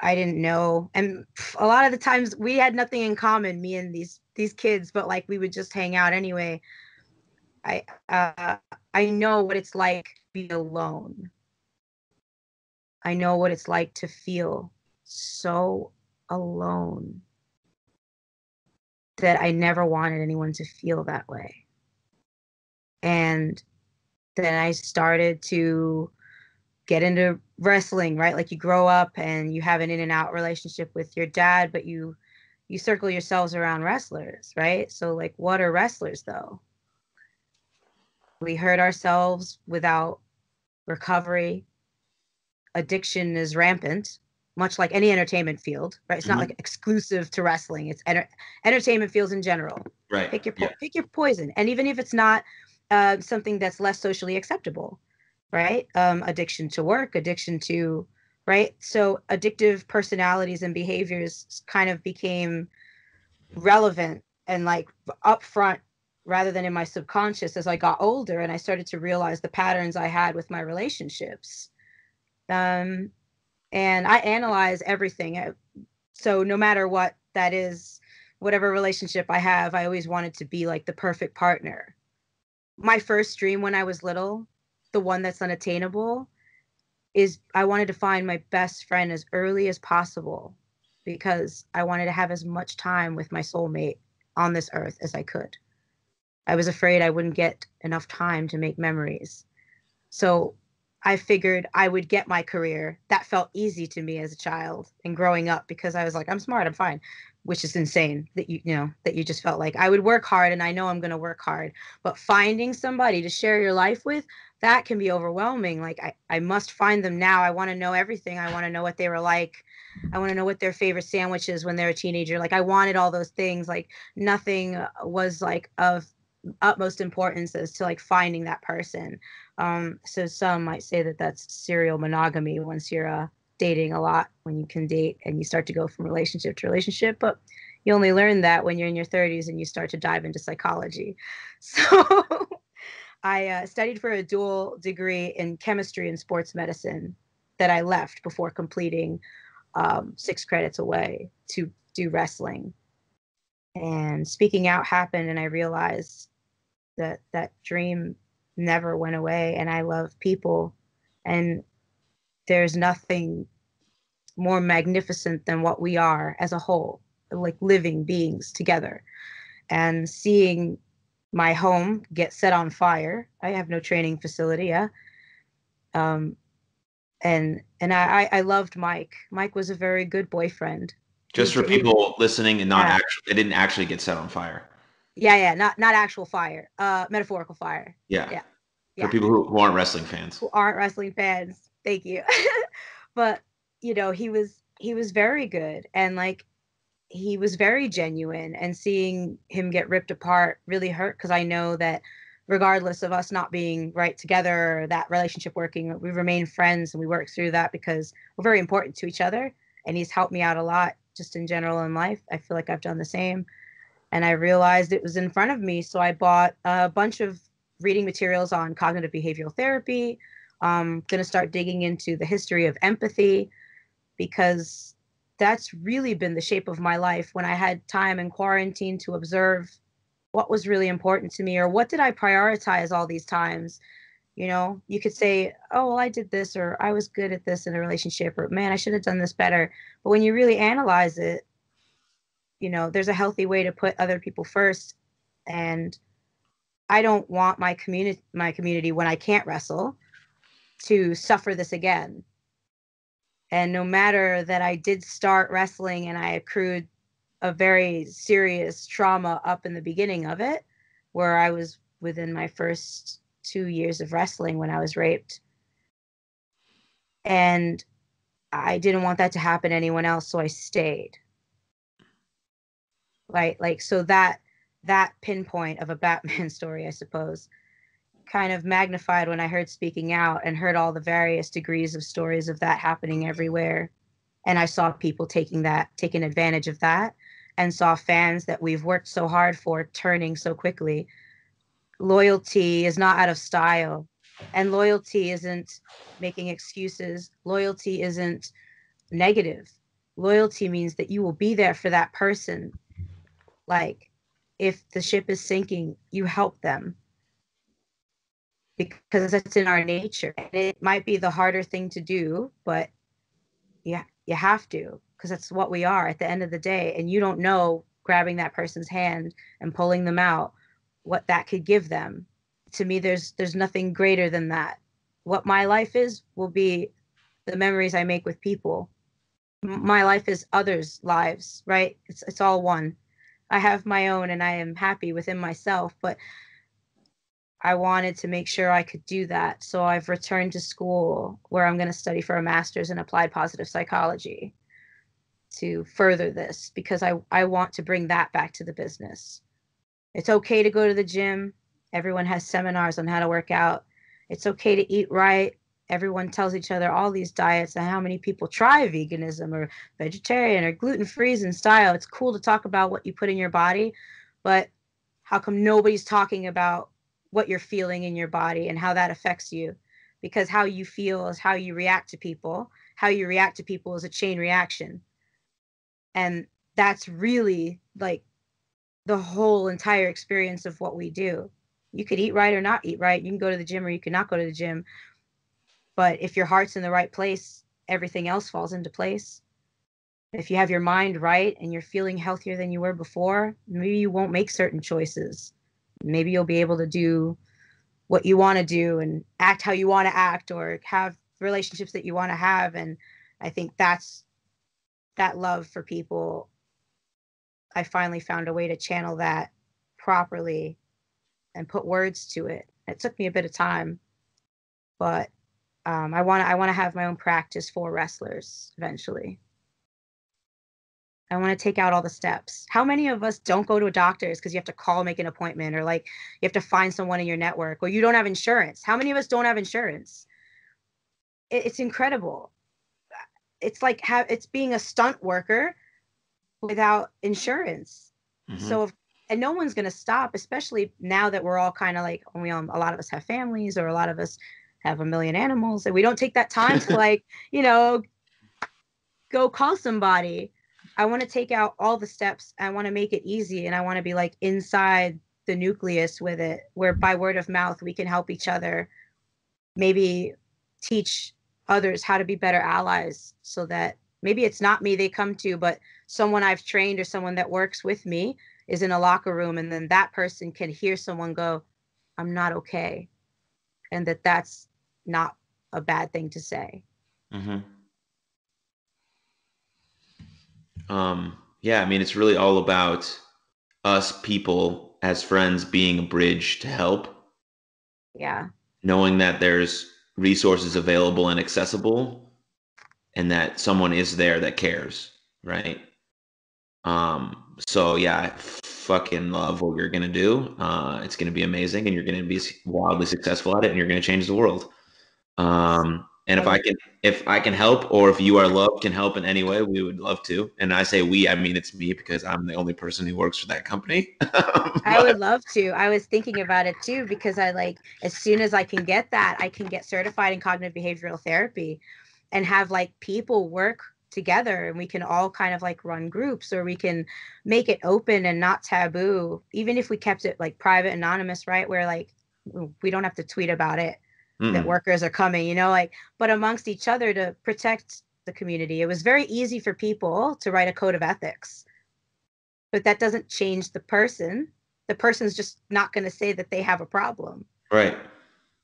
I didn't know. And a lot of the times we had nothing in common, me and these these kids, but like we would just hang out anyway. I uh, I know what it's like to be alone. I know what it's like to feel so alone that I never wanted anyone to feel that way. And then I started to get into wrestling, right? Like you grow up and you have an in and out relationship with your dad, but you you circle yourselves around wrestlers, right? So like what are wrestlers though? We hurt ourselves without recovery. Addiction is rampant, much like any entertainment field, right? It's mm-hmm. not like exclusive to wrestling. It's enter- entertainment fields in general. Right. Pick your po- yeah. pick your poison, and even if it's not uh, something that's less socially acceptable, right? Um, addiction to work, addiction to, right? So addictive personalities and behaviors kind of became relevant and like upfront rather than in my subconscious as I got older and I started to realize the patterns I had with my relationships. Um, and I analyze everything. Uh, so no matter what that is, whatever relationship I have, I always wanted to be like the perfect partner. My first dream when I was little the one that's unattainable is I wanted to find my best friend as early as possible because I wanted to have as much time with my soulmate on this earth as I could. I was afraid I wouldn't get enough time to make memories. So I figured I would get my career. That felt easy to me as a child and growing up because I was like, I'm smart, I'm fine, which is insane that you, you know, that you just felt like I would work hard and I know I'm going to work hard. But finding somebody to share your life with, that can be overwhelming. Like I, I must find them now. I want to know everything. I want to know what they were like. I want to know what their favorite sandwich is when they're a teenager. Like I wanted all those things. Like nothing was like of utmost importance as to like finding that person. Um, so some might say that that's serial monogamy once you're uh, dating a lot, when you can date and you start to go from relationship to relationship. But you only learn that when you're in your 30s and you start to dive into psychology. [LAUGHS] So I uh, studied for a dual degree in chemistry and sports medicine that I left before completing um, six credits away to do wrestling. And speaking out happened, and I realized that that dream never went away. And I love people, and there's nothing more magnificent than what we are as a whole, like living beings together. And seeing my home get set on fire. I have no training facility, yeah. Um, and and I I loved Mike. Mike was a very good boyfriend. Just for people listening and not yeah. actually, it didn't actually get set on fire. Yeah, yeah, not not actual fire, uh, metaphorical fire. Yeah, yeah. For people who, who aren't wrestling fans. Who aren't wrestling fans, thank you. [LAUGHS] but you know, he was he was very good, and like he was very genuine and seeing him get ripped apart really hurt because I know that regardless of us not being right together or that relationship working, we remain friends and we work through that because we're very important to each other. And he's helped me out a lot just in general in life. I feel like I've done the same. And I realized it was in front of me. So I bought a bunch of reading materials on cognitive behavioral therapy. I'm going to start digging into the history of empathy because that's really been the shape of my life when I had time in quarantine to observe what was really important to me or what did I prioritize all these times. You know, you could say, oh, well, I did this or I was good at this in a relationship or man, I should have done this better. But when you really analyze it, you know, there's a healthy way to put other people first. And I don't want my community my community when I can't wrestle to suffer this again. And no matter that I did start wrestling and I accrued a very serious trauma up in the beginning of it, where I was within my first two years of wrestling when I was raped. And I didn't want that to happen to anyone else, so I stayed. Right? Like so that that pinpoint of a Batman [LAUGHS] story, I suppose, kind of magnified when I heard speaking out and heard all the various degrees of stories of that happening everywhere. And I saw people taking that, taking advantage of that, and saw fans that we've worked so hard for turning so quickly. Loyalty is not out of style, and loyalty isn't making excuses. Loyalty isn't negative. Loyalty means that you will be there for that person. Like, if the ship is sinking, you help them because that's in our nature. And it might be the harder thing to do, but yeah, you have to because that's what we are at the end of the day. And you don't know grabbing that person's hand and pulling them out what that could give them. To me, there's there's nothing greater than that. What my life is will be the memories I make with people. My life is others' lives, right? It's it's all one. I have my own and I am happy within myself, but I wanted to make sure I could do that. So I've returned to school where I'm going to study for a master's in applied positive psychology to further this because I, I want to bring that back to the business. It's okay to go to the gym. Everyone has seminars on how to work out. It's okay to eat right. Everyone tells each other all these diets and how many people try veganism or vegetarian or gluten free in style. It's cool to talk about what you put in your body, but how come nobody's talking about what you're feeling in your body and how that affects you? Because how you feel is how you react to people. How you react to people is a chain reaction. And that's really like the whole entire experience of what we do. You could eat right or not eat right. You can go to the gym or you can not go to the gym but if your heart's in the right place everything else falls into place. If you have your mind right and you're feeling healthier than you were before maybe you won't make certain choices. Maybe you'll be able to do what you want to do and act how you want to act or have relationships that you want to have and i think that's that love for people i finally found a way to channel that properly and put words to it. It took me a bit of time but um, i want to i want to have my own practice for wrestlers eventually I want to take out all the steps. How many of us don't go to a doctor's because you have to call, make an appointment, or like you have to find someone in your network, or you don't have insurance? How many of us don't have insurance? It, it's incredible. It's like have it's being a stunt worker without insurance. Mm-hmm. So, if, and no one's going to stop, especially now that we're all kind of like we all, a lot of us have families, or a lot of us have a million animals, and we don't take that time to [LAUGHS] like you know go call somebody I want to take out all the steps. I want to make it easy and I want to be like inside the nucleus with it, where by word of mouth we can help each other, maybe teach others how to be better allies so that maybe it's not me they come to, but someone I've trained or someone that works with me is in a locker room and then that person can hear someone go, I'm not okay. And that that's not a bad thing to say. Mm-hmm. Um, yeah, I mean, it's really all about us people as friends being a bridge to help. Yeah. Knowing that there's resources available and accessible and that someone is there that cares, right? Um, so yeah, I fucking love what you're gonna do. Uh, it's gonna be amazing, and you're gonna be wildly successful at it, and you're gonna change the world. Um, and if I can, if I can help, or if you are loved can help in any way, we would love to. And I say we, I mean it's me because I'm the only person who works for that company. [LAUGHS] I would love to. I was thinking about it too because I like as soon as I can get that, I can get certified in cognitive behavioral therapy, and have like people work together and we can all kind of like run groups or we can make it open and not taboo even if we kept it like private anonymous right where like we don't have to tweet about it mm. that workers are coming you know like but amongst each other to protect the community it was very easy for people to write a code of ethics. But that doesn't change the person. The person's just not going to say that they have a problem. Right.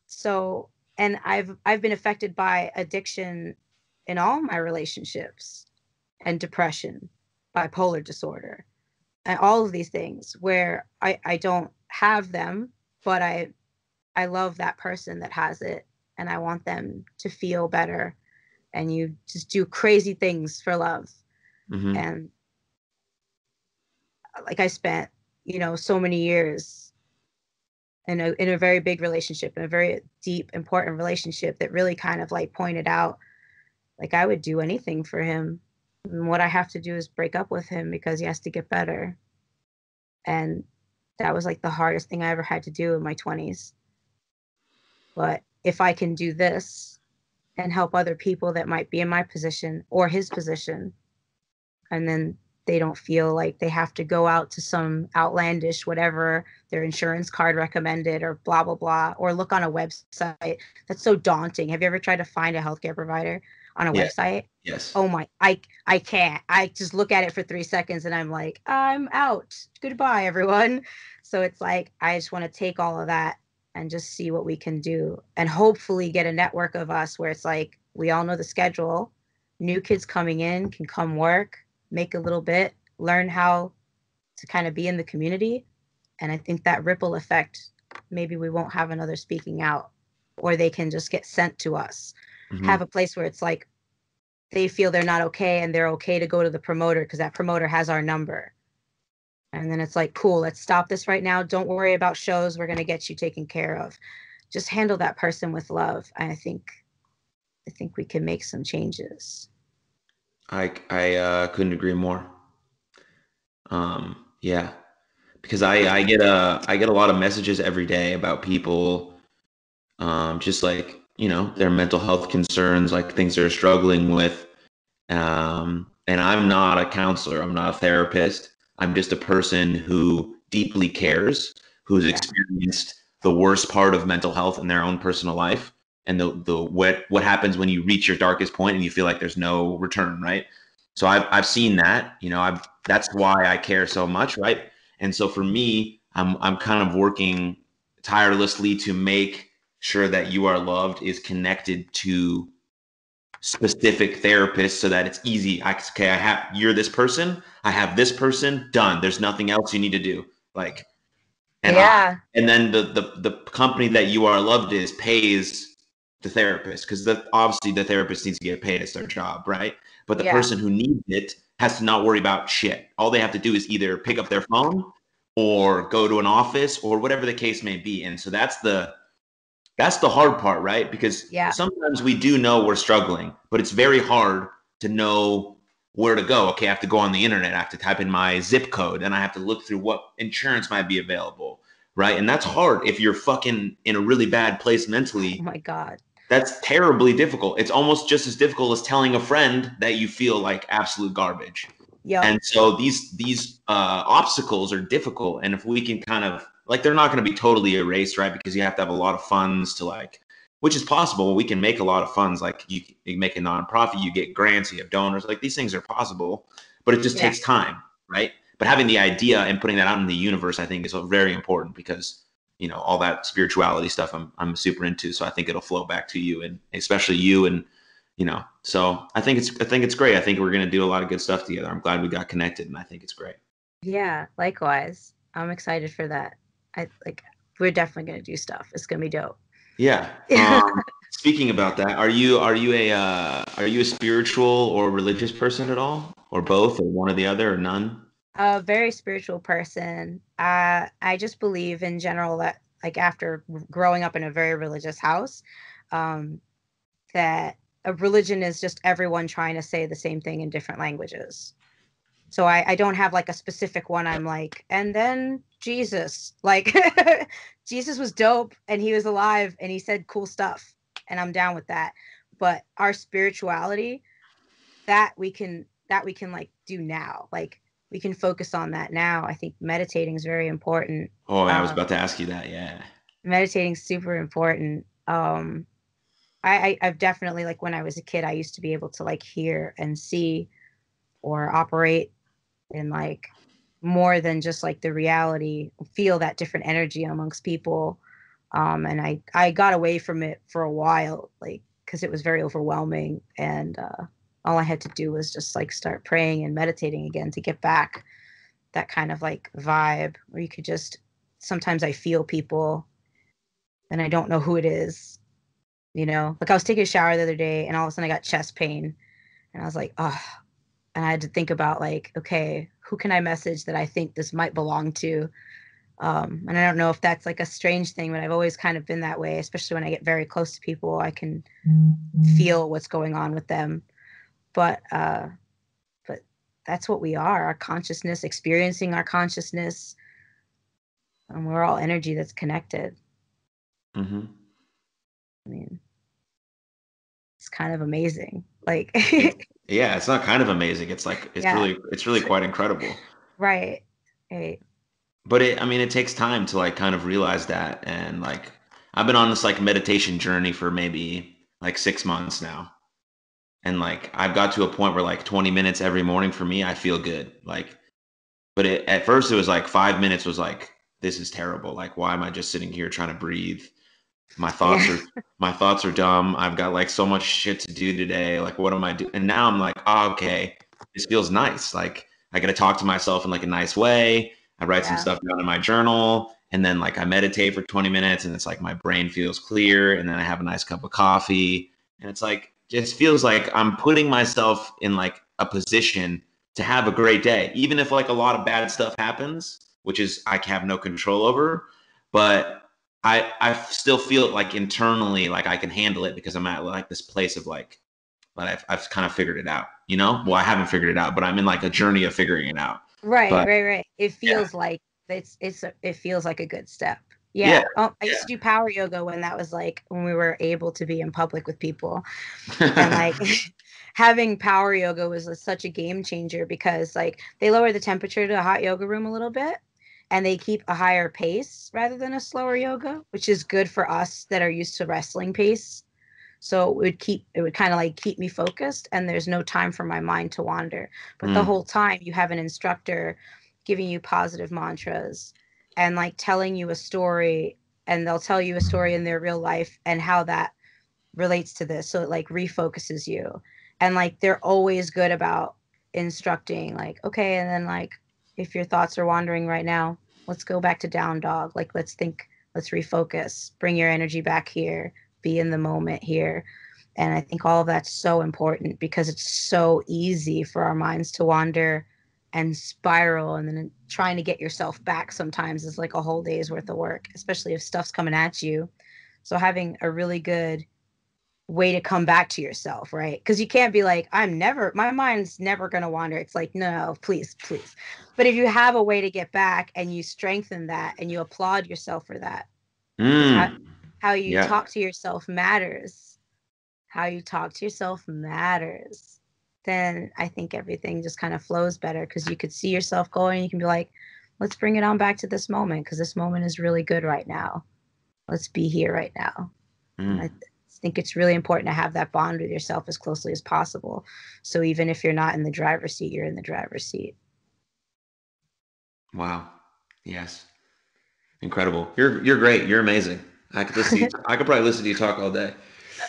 So and i've i've been affected by addiction in all my relationships and depression, bipolar disorder, and all of these things where I, I don't have them, but I I love that person that has it and I want them to feel better. And you just do crazy things for love. Mm-hmm. And like I spent, you know, so many years in a in a very big relationship, in a very deep, important relationship that really kind of like pointed out like I would do anything for him. And what I have to do is break up with him because he has to get better. And that was like the hardest thing I ever had to do in my 20s. But if I can do this and help other people that might be in my position or his position, and then they don't feel like they have to go out to some outlandish whatever their insurance card recommended or blah blah blah or look on a website that's so daunting have you ever tried to find a healthcare provider on a yes. website. Yes. Oh my, I I can't. I just look at it for three seconds and I'm like, I'm out. Goodbye, everyone. [LAUGHS] So it's like I just want to take all of that and just see what we can do and hopefully get a network of us where it's like we all know the schedule. New kids coming in can come work, make a little bit, learn how to kind of be in the community. And I think that ripple effect, maybe we won't have another speaking out or they can just get sent to us mm-hmm. have a place where it's like they feel they're not okay and they're okay to go to the promoter because that promoter has our number. And then it's like, cool, let's stop this right now. Don't worry about shows. We're going to get you taken care of. Just handle that person with love. I think I think we can make some changes. I I uh, couldn't agree more. Um, yeah, because I I get a I get a lot of messages every day about people, um, just like you know their mental health concerns like things they're struggling with um, and i'm not a counselor i'm not a therapist i'm just a person who deeply cares who's experienced the worst part of mental health in their own personal life. And the the what what happens when you reach your darkest point and you feel like there's no return right? So i've i've seen that you know i've that's why i care so much right? And so for me i'm i'm kind of working tirelessly to make sure that you are loved is connected to specific therapist so that it's easy. I, okay, I have you're this person. I have this person. Done. There's nothing else you need to do. Like, and yeah. I, and then the the the company that you are loved is pays the therapist because the obviously the therapist needs to get paid. It's their job, right? But the yeah. person who needs it has to not worry about shit. All they have to do is either pick up their phone or go to an office or whatever the case may be. And so that's the that's the hard part, right? Because yeah. sometimes we do know we're struggling, but it's very hard to know where to go. Okay, I have to go on the internet. I have to type in my zip code and I have to look through what insurance might be available, right? And that's hard if you're fucking in a really bad place mentally. Oh my God. That's terribly difficult. It's almost just as difficult as telling a friend that you feel like absolute garbage. Yeah. And so these these uh, obstacles are difficult, and if we can kind of like they're not going to be totally erased, right? Because you have to have a lot of funds to like, which is possible. We can make a lot of funds. Like you, you make a nonprofit, you get grants, you have donors. Like these things are possible, but it just yeah. takes time, right? But having the idea and putting that out in the universe, I think, is very important because you know all that spirituality stuff I'm I'm super into. So I think it'll flow back to you and especially you and you know. So I think it's I think it's great. I think we're gonna do a lot of good stuff together. I'm glad we got connected, and I think it's great. Yeah, likewise. I'm excited for that. I like we're definitely gonna do stuff. It's gonna be dope. [LAUGHS] Yeah. Um, speaking about that, are you are you a uh, are you a spiritual or religious person at all, or both, or one or the other, or none? A very spiritual person. Uh, I just believe in general that like after growing up in a very religious house, um, that a religion is just everyone trying to say the same thing in different languages. So I, I don't have like a specific one. I'm like, and then Jesus, like [LAUGHS] Jesus was dope and he was alive and he said cool stuff and I'm down with that. But our spirituality that we can that we can like do now like we can focus on that now i think meditating is very important Oh, I was Um, about to ask you that. Yeah. meditating super important um I, I i've definitely like when i was a kid i used to be able to like hear and see or operate in like more than just like the reality feel that different energy amongst people um and i i got away from it for a while like because it was very overwhelming and uh all i had to do was just like start praying and meditating again to get back that kind of like vibe where you could just sometimes i feel people and I don't know who it is. You know, like I was taking a shower the other day and all of a sudden I got chest pain and I was like, oh, and I had to think about like, okay, who can I message that I think this might belong to? Um, and I don't know if that's like a strange thing, but I've always kind of been that way, especially when I get very close to people, I can feel what's going on with them. But, uh, but that's what we are, our consciousness, experiencing our consciousness. And we're all energy that's connected. Mm-hmm. I mean, it's kind of amazing. Like, [LAUGHS] Yeah, it's not kind of amazing. It's like it's Yeah. really it's really quite incredible. right, right, But it I mean it takes time to like kind of realize that and like I've been on this like meditation journey for maybe like 6 months now. And like I've got to a point where like 20 minutes every morning for me I feel good. Like but it, at first it was like 5 minutes was like this is terrible. Like why am I just sitting here trying to breathe? My thoughts Yeah. are my thoughts are dumb. I've got like so much shit to do today. Like what am I doing? And now I'm like, oh, okay, this feels nice. Like I got to talk to myself in like a nice way. I write some stuff down in my journal and then like I meditate for 20 minutes and it's like my brain feels clear and then I have a nice cup of coffee and it's like just feels like I'm putting myself in like a position to have a great day even if like a lot of bad stuff happens which is I have no control over but I I still feel like internally like I can handle it because I'm at like this place of like but I've I've kind of figured it out you know well I haven't figured it out but I'm in like a journey of figuring it out right, But- right, right. It Yeah. feels like it's it's a, it feels like a good step. Yeah. Yeah, Oh, I used to do power yoga when that was like when we were able to be in public with people, and like [LAUGHS] [LAUGHS] having power yoga was such a game changer because like they lower the temperature to a hot yoga room a little bit and they keep a higher pace rather than a slower yoga which is good for us that are used to wrestling pace. So it would keep it would kind of like keep me focused and there's no time for my mind to wander. But the Mm. whole time you have an instructor giving you positive mantras and like telling you a story and they'll tell you a story in their real life and how that relates to this so it like refocuses you. And like they're always good about instructing like okay and then like if your thoughts are wandering right now let's go back to down dog. Like let's think let's refocus. Bring your energy back here. Be in the moment here. And i think all of that's so important because it's so easy for our minds to wander and spiral and then trying to get yourself back sometimes is like a whole day's worth of work especially if stuff's coming at you. So having a really good way to come back to yourself, right? Because you can't be like, I'm never, my mind's never going to wander. It's like, no, please, please. But if you have a way to get back and you strengthen that and you applaud yourself for that, Mm. how you Yeah. talk to yourself matters. How you talk to yourself matters. Then I think everything just kind of flows better because you could see yourself going. You can be like, let's bring it on back to this moment because this moment is really good right now. Let's be here right now. Mm. Think it's really important to have that bond with yourself as closely as possible. So even if you're not in the driver's seat, you're in the driver's seat. Wow. Yes. Incredible. You're you're great. You're amazing. I could listen. You, I could probably listen to you talk all day.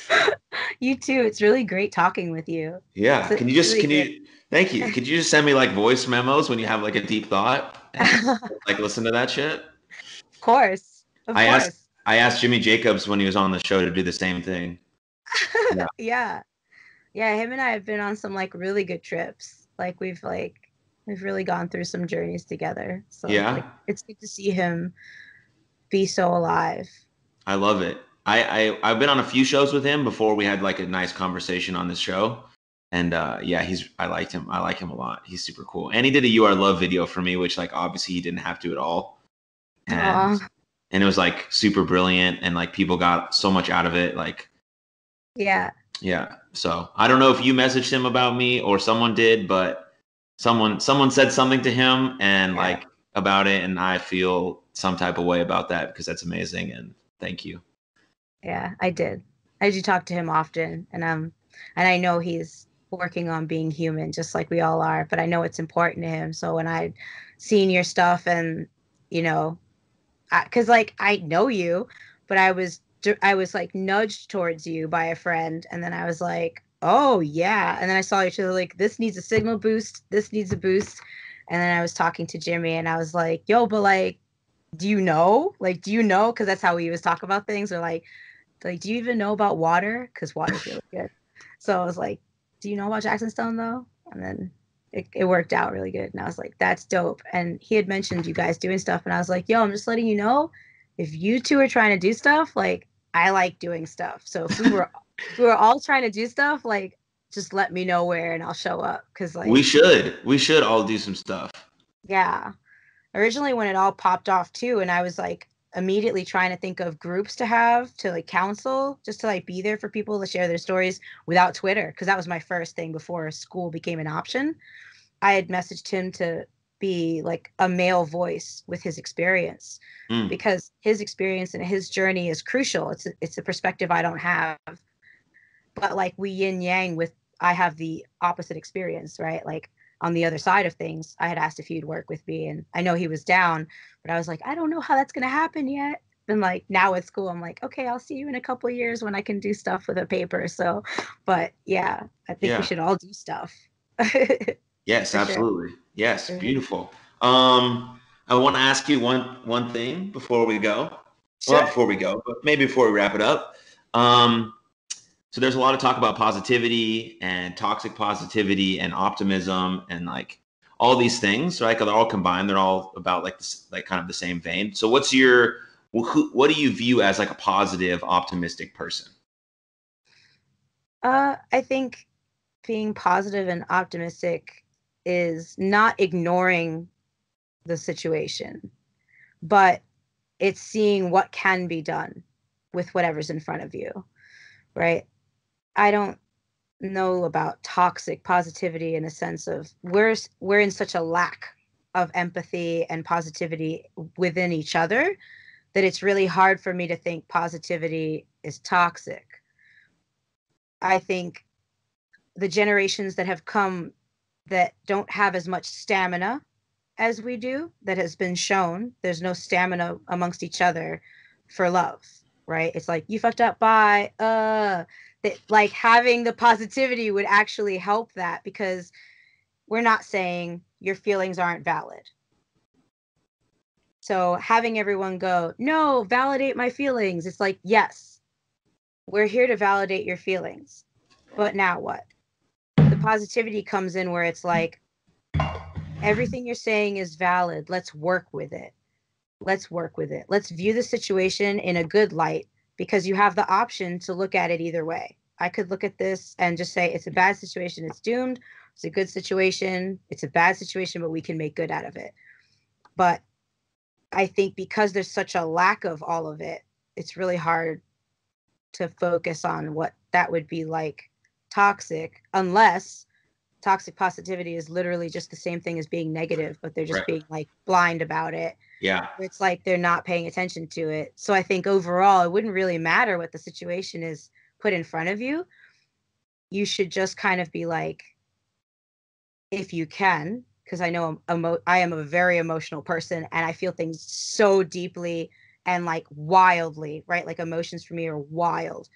[LAUGHS] You too. It's really great talking with you. Yeah. It's Can you just really can you thank you. Could you just send me like voice memos when you have like a deep thought? [LAUGHS] And, like listen to that shit. Of course. Of I course. asked- I asked Jimmy Jacobs when he was on the show to do the same thing. [LAUGHS] Yeah. yeah. Yeah, him and I have been on some like really good trips. Like we've like we've really gone through some journeys together. So Yeah. like, it's good to see him be so alive. I love it. I, I I've been on a few shows with him before we had like a nice conversation on this show. And uh yeah, he's I liked him. I like him a lot. He's super cool. And he did a You Are Love video for me, which like obviously he didn't have to at all. And Aw. And it was like super brilliant and like people got so much out of it. Like Yeah. Yeah. So I don't know if you messaged him about me or someone did, but someone someone said something to him and yeah. like about it, and I feel some type of way about that because that's amazing and thank you. Yeah, I did. I do talk to him often, and um, and I know he's working on being human, just like we all are. But I know it's important to him. So when I seen your stuff, and you know, because like I know you, but I was I was like nudged towards you by a friend, and then I was like, oh yeah, and then I saw each other like this needs a signal boost, this needs a boost, and then I was talking to Jimmy, and I was like, yo, but like, do you know? Like, do you know? Because that's how we always talk about things. Or like, like, do you even know about water? Because water's really good. So I was like, do you know about Jackson Stone though? And then it, it worked out really good. And I was like, that's dope. And he had mentioned you guys doing stuff. And I was like, yo, I'm just letting you know if you two are trying to do stuff, like I like doing stuff. So if we were [LAUGHS] we were all trying to do stuff, like just let me know where and I'll show up. Cause like we should. We should all do some stuff. Yeah. Originally when it all popped off too, and I was like immediately trying to think of groups to have to like counsel, just to like be there for people to share their stories without Twitter, because that was my first thing before school became an option. I had messaged him to be like a male voice with his experience mm. because his experience and his journey is crucial. It's a, it's a perspective I don't have. But like we yin yang with I have the opposite experience, right? Like on the other side of things, I had asked if he'd work with me and I know he was down, but I was like, I don't know how that's going to happen yet. And like now at school, I'm like, okay, I'll see you in a couple years when I can do stuff with a paper. So, but yeah, I think yeah. we should all do stuff. [LAUGHS] yes, absolutely. Sure. Yes, mm-hmm. beautiful. Um, I want to ask you one one thing before we go. Sure. Well, before we go, but maybe before we wrap it up. Um, so there's a lot of talk about positivity and toxic positivity and optimism and like all these things, right? They're all combined. They're all about like this, like kind of the same vein. So what's your who, what do you view as like a positive, optimistic person? Uh, I think being positive and optimistic is not ignoring the situation, but it's seeing what can be done with whatever's in front of you, right? I don't know about toxic positivity in a sense of we're we're in such a lack of empathy and positivity within each other that it's really hard for me to think positivity is toxic. I think the generations that have come that don't have as much stamina as we do that has been shown there's no stamina amongst each other for love right it's like you fucked up by uh that like having the positivity would actually help that because we're not saying your feelings aren't valid so having everyone go no validate my feelings it's like yes we're here to validate your feelings but now what The positivity comes in where it's like everything you're saying is valid. Let's work with it. Let's work with it. Let's view the situation in a good light because you have the option to look at it either way. I could look at this and just say it's a bad situation, it's doomed. It's a good situation, it's a bad situation, but we can make good out of it. But I think because there's such a lack of all of it, it's really hard to focus on what that would be like toxic unless toxic positivity is literally just the same thing as being negative, but they're just right. being like blind about it. Yeah. It's like they're not paying attention to it. So I think overall, it wouldn't really matter what the situation is put in front of you. You should just kind of be like, if you can, because I know emo- I am a very emotional person and I feel things so deeply and like wildly, right? Like emotions for me are wild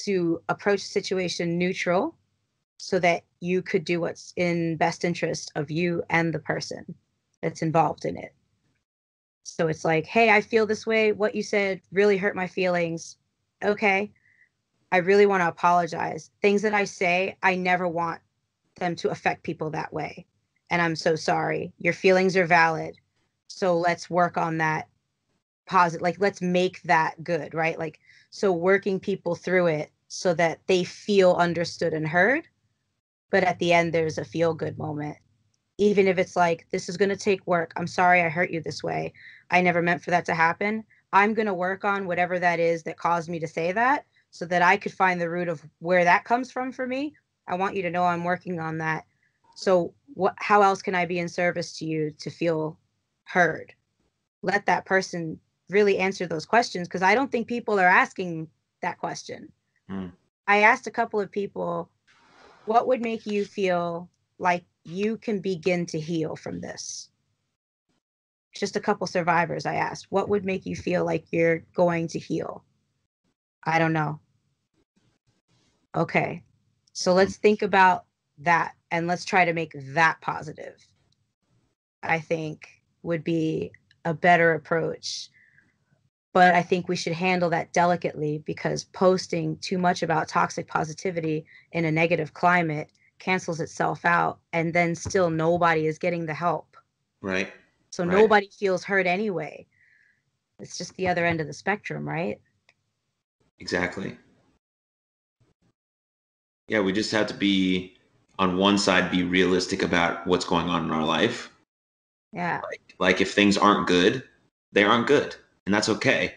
to approach the situation neutral so that you could do what's in best interest of you and the person that's involved in it. So it's like, hey, I feel this way. What you said really hurt my feelings. Okay. I really want to apologize. Things that I say, I never want them to affect people that way. And I'm so sorry. Your feelings are valid. So let's work on that positive. Like, let's make that good, right? Like, so working people through it so that they feel understood and heard. But at the end, there's a feel good moment. Even if it's like, this is going to take work. I'm sorry I hurt you this way. I never meant for that to happen. I'm going to work on whatever that is that caused me to say that so that I could find the root of where that comes from for me. I want you to know I'm working on that. So what how else can I be in service to you to feel heard? Let that person really answer those questions because I don't think people are asking that question. Mm. I asked a couple of people, what would make you feel like you can begin to heal from this? Just a couple survivors I asked, what would make you feel like you're going to heal? I don't know. Okay. So let's think about that and let's try to make that positive. I think would be a better approach. But I think we should handle that delicately because posting too much about toxic positivity in a negative climate cancels itself out and then still nobody is getting the help. Right. So Right. nobody feels hurt anyway. It's just the other end of the spectrum, right? Exactly. Yeah, we just have to be on one side be realistic about what's going on in our life. Yeah. Like if things aren't good, they aren't good, and that's okay.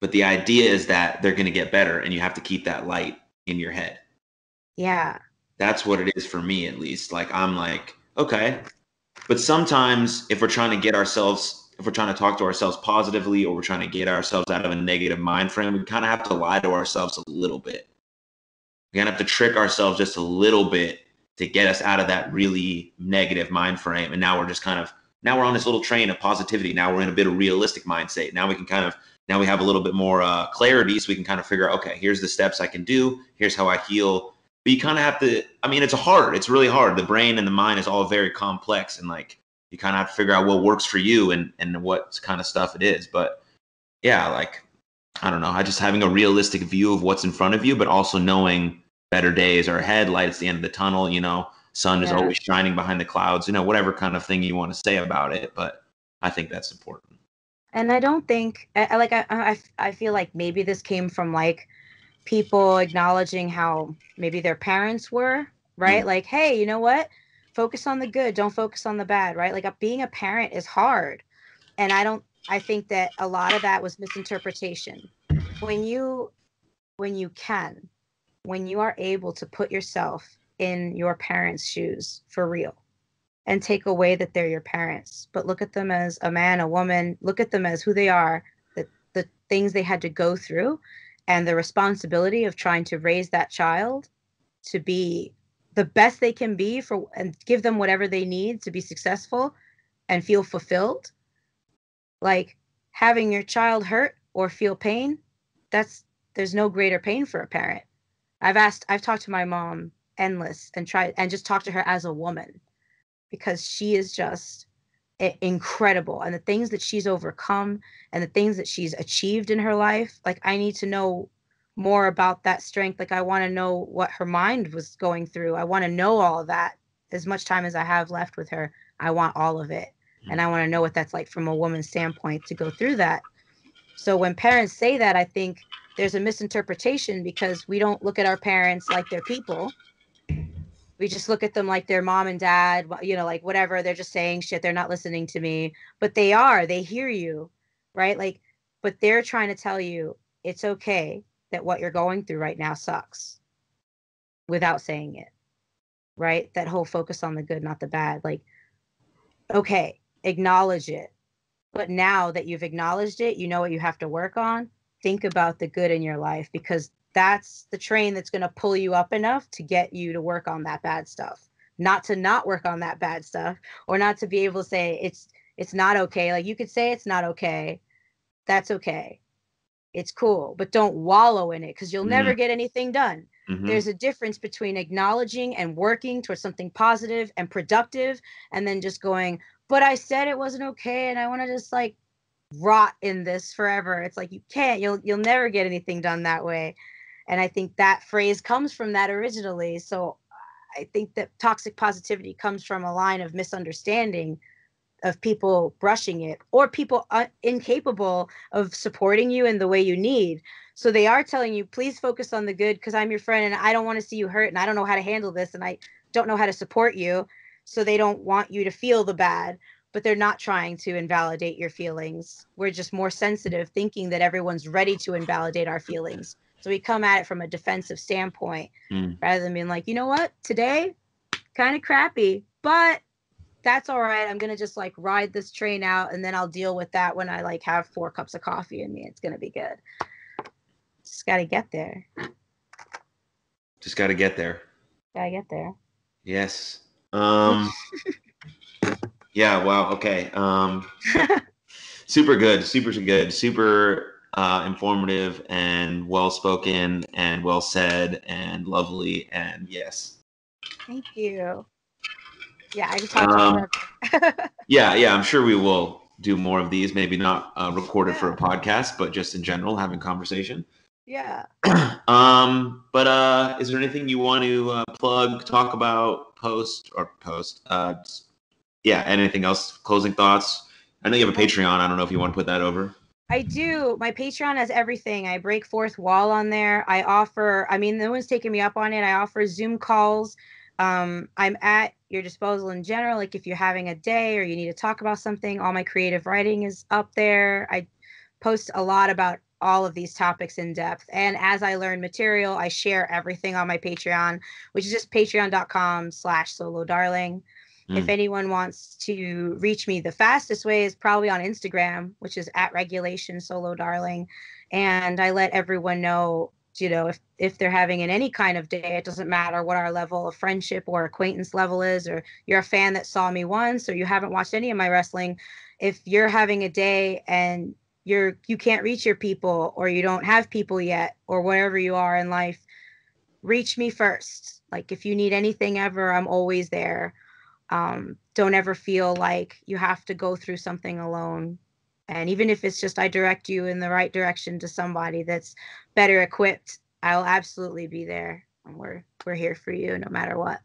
But the idea is that they're going to get better and you have to keep that light in your head. Yeah. That's what it is for me at least. Like I'm like, okay. But sometimes if we're trying to get ourselves if we're trying to talk to ourselves positively or we're trying to get ourselves out of a negative mind frame, we kind of have to lie to ourselves a little bit. We kind of have to trick ourselves just a little bit to get us out of that really negative mind frame. And now we're just kind of now we're on this little train of positivity. Now we're in a bit of realistic mindset. Now we can kind of now we have a little bit more uh, clarity, so we can kind of figure out, okay, here's the steps I can do. Here's how I heal. But you kind of have to. I mean, it's hard. It's really hard. The brain and the mind is all very complex, and like you kind of have to figure out what works for you and and what kind of stuff it is. But yeah, like I don't know. I just having a realistic view of what's in front of you, but also knowing better days are ahead. Light at the end of the tunnel. You know, sun is always shining behind the clouds. You know, whatever kind of thing you want to say about it. But I think that's important. and I don't think I, I like I, I I feel like maybe this came from like people acknowledging how maybe their parents were right? Like hey you know what? Focus on the good don't focus on the bad right? Like uh, being a parent is hard. And I don't I think that a lot of that was misinterpretation. When you when you can when you are able to put yourself in your parents shoes for real and take away that they're your parents, but look at them as a man, a woman, look at them as who they are, the, the things they had to go through, and the responsibility of trying to raise that child to be the best they can be for and give them whatever they need to be successful and feel fulfilled. Like having your child hurt or feel pain, that's there's no greater pain for a parent. I've asked, I've talked to my mom endless and tried and just talked to her as a woman because she is just incredible and the things that she's overcome and the things that she's achieved in her life like i need to know more about that strength like i want to know what her mind was going through i want to know all of that as much time as i have left with her i want all of it and i mm-hmm. want to know what that's like from a woman's standpoint to go through that. So when parents say that i think there's a misinterpretation because we don't look at our parents like they're people we just look at them like their mom and dad you know like whatever they're just saying shit they're not listening to me but they are they hear you right? Like but they're trying to tell you it's okay that what you're going through right now sucks without saying it right? That whole focus on the good not the bad like okay acknowledge it but now that you've acknowledged it you know what you have to work on? Think about the good in your life because that's the train that's going to pull you up enough to get you to work on that bad stuff. Not to not work on that bad stuff or not to be able to say it's it's not okay. Like you could say it's not okay. That's okay. It's cool but don't wallow in it because you'll never get anything done. Mhm. there's a difference between acknowledging and working towards something positive and productive and then just going but i said it wasn't okay and i want to just like rot in this forever. It's like you can't. You'll you'll never get anything done that way and i think that phrase comes from that originally so i think that toxic positivity comes from a line of misunderstanding of people brushing it or people uh, incapable of supporting you in the way you need. So they are telling you please focus on the good because i'm your friend and i don't want to see you hurt and i don't know how to handle this and i don't know how to support you so they don't want you to feel the bad but they're not trying to invalidate your feelings. We're just more sensitive thinking that everyone's ready to invalidate our feelings So we come at it from a defensive standpoint Mm. rather than being like, you know what, today, kind of crappy, but that's all right. I'm gonna just like ride this train out, and then I'll deal with that when I like have four cups of coffee in me. It's gonna be good. Just gotta get there. Just got to get there. Gotta get there. Yes. Um. [LAUGHS] yeah. Wow. Okay. Um. [LAUGHS] super good. Super good. Super uh, informative and well spoken and well said and lovely and yes. Thank you. Yeah, I can talk to Um, you. [LAUGHS] Yeah. Yeah. I'm sure we will do more of these. Maybe not uh, recorded for a podcast, but just in general, having conversation. yeah. [CLEARS THROAT] um. But uh, is there anything you want to uh, plug, talk about, post or post? Uh, yeah. Anything else? Closing thoughts. I know you have a Patreon. I don't know if you want to put that over. I do. My Patreon has everything. I break fourth wall on there. I offer, I mean, no one's taking me up on it. I offer Zoom calls. Um, I'm at your disposal in general. Like if you're having a day or you need to talk about something, all my creative writing is up there. I post a lot about all of these topics in depth. And as I learn material, I share everything on my Patreon, which is just patreon.com slash solo darling. If Mm. anyone wants to reach me, the fastest way is probably on Instagram, which is at regulation solo darling. And I let everyone know, you know, if if they're having in any kind of day, it doesn't matter what our level of friendship or acquaintance level is, or you're a fan that saw me once, or you haven't watched any of my wrestling. If you're having a day and you're you can't reach your people or you don't have people yet or wherever you are in life reach me first like if you need anything ever i'm always there um, don't ever feel like you have to go through something alone and even if it's just i direct you in the right direction to somebody that's better equipped i'll absolutely be there and we're we're here for you no matter what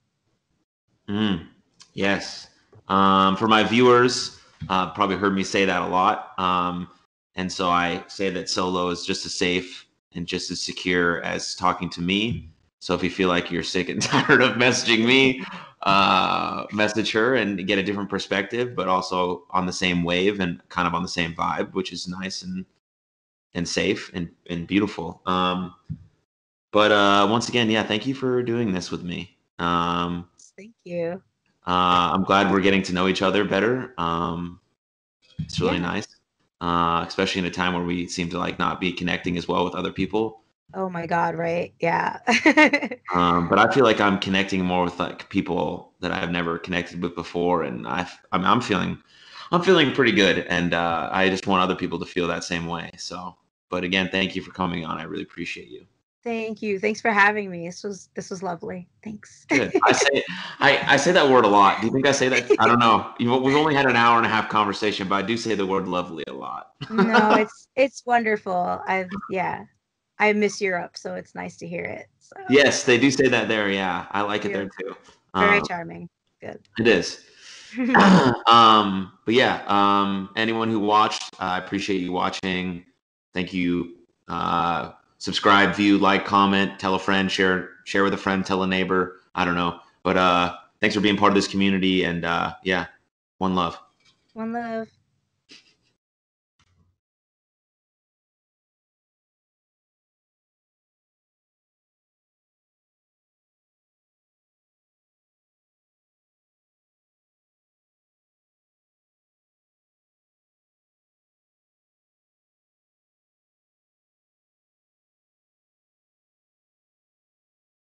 Mm, yes. Um, for my viewers, uh, probably heard me say that a lot. Um, and so I say that solo is just as safe and just as secure as talking to me. So if you feel like you're sick and [LAUGHS] tired of messaging me, uh, message her and get a different perspective, but also on the same wave and kind of on the same vibe, which is nice and and safe and, and beautiful. Um, but uh, once again, yeah, thank you for doing this with me. Um, thank you uh, I'm glad we're getting to know each other better. Um, it's really Yeah. nice, uh, especially in a time where we seem to like not be connecting as well with other people. Oh my god right yeah [LAUGHS] Um, but I feel like I'm connecting more with like people that I've never connected with before, and I, I'm, I'm feeling, I'm feeling pretty good, and uh, I just want other people to feel that same way. So, but again, thank you for coming on. I really appreciate you. thank you thanks for having me this was this was lovely thanks Good. I [LAUGHS] say I, I say that word a lot. Do you think I say that? I don't know. You- We've only had an hour and a half conversation, but I do say the word lovely a lot. no [LAUGHS] it's it's wonderful i've yeah i miss europe so it's nice to hear it so Yes, they do say that there. Yeah, I like it there too. very Um, charming Good. it is. [LAUGHS] [CLEARS THROAT] um, but yeah, um, anyone who watched, uh, I appreciate you watching. Thank you. Uh, subscribe, view, like, comment, tell a friend, share, share with a friend, tell a neighbor. I don't know, but uh, thanks for being part of this community. And uh, yeah, one love. one love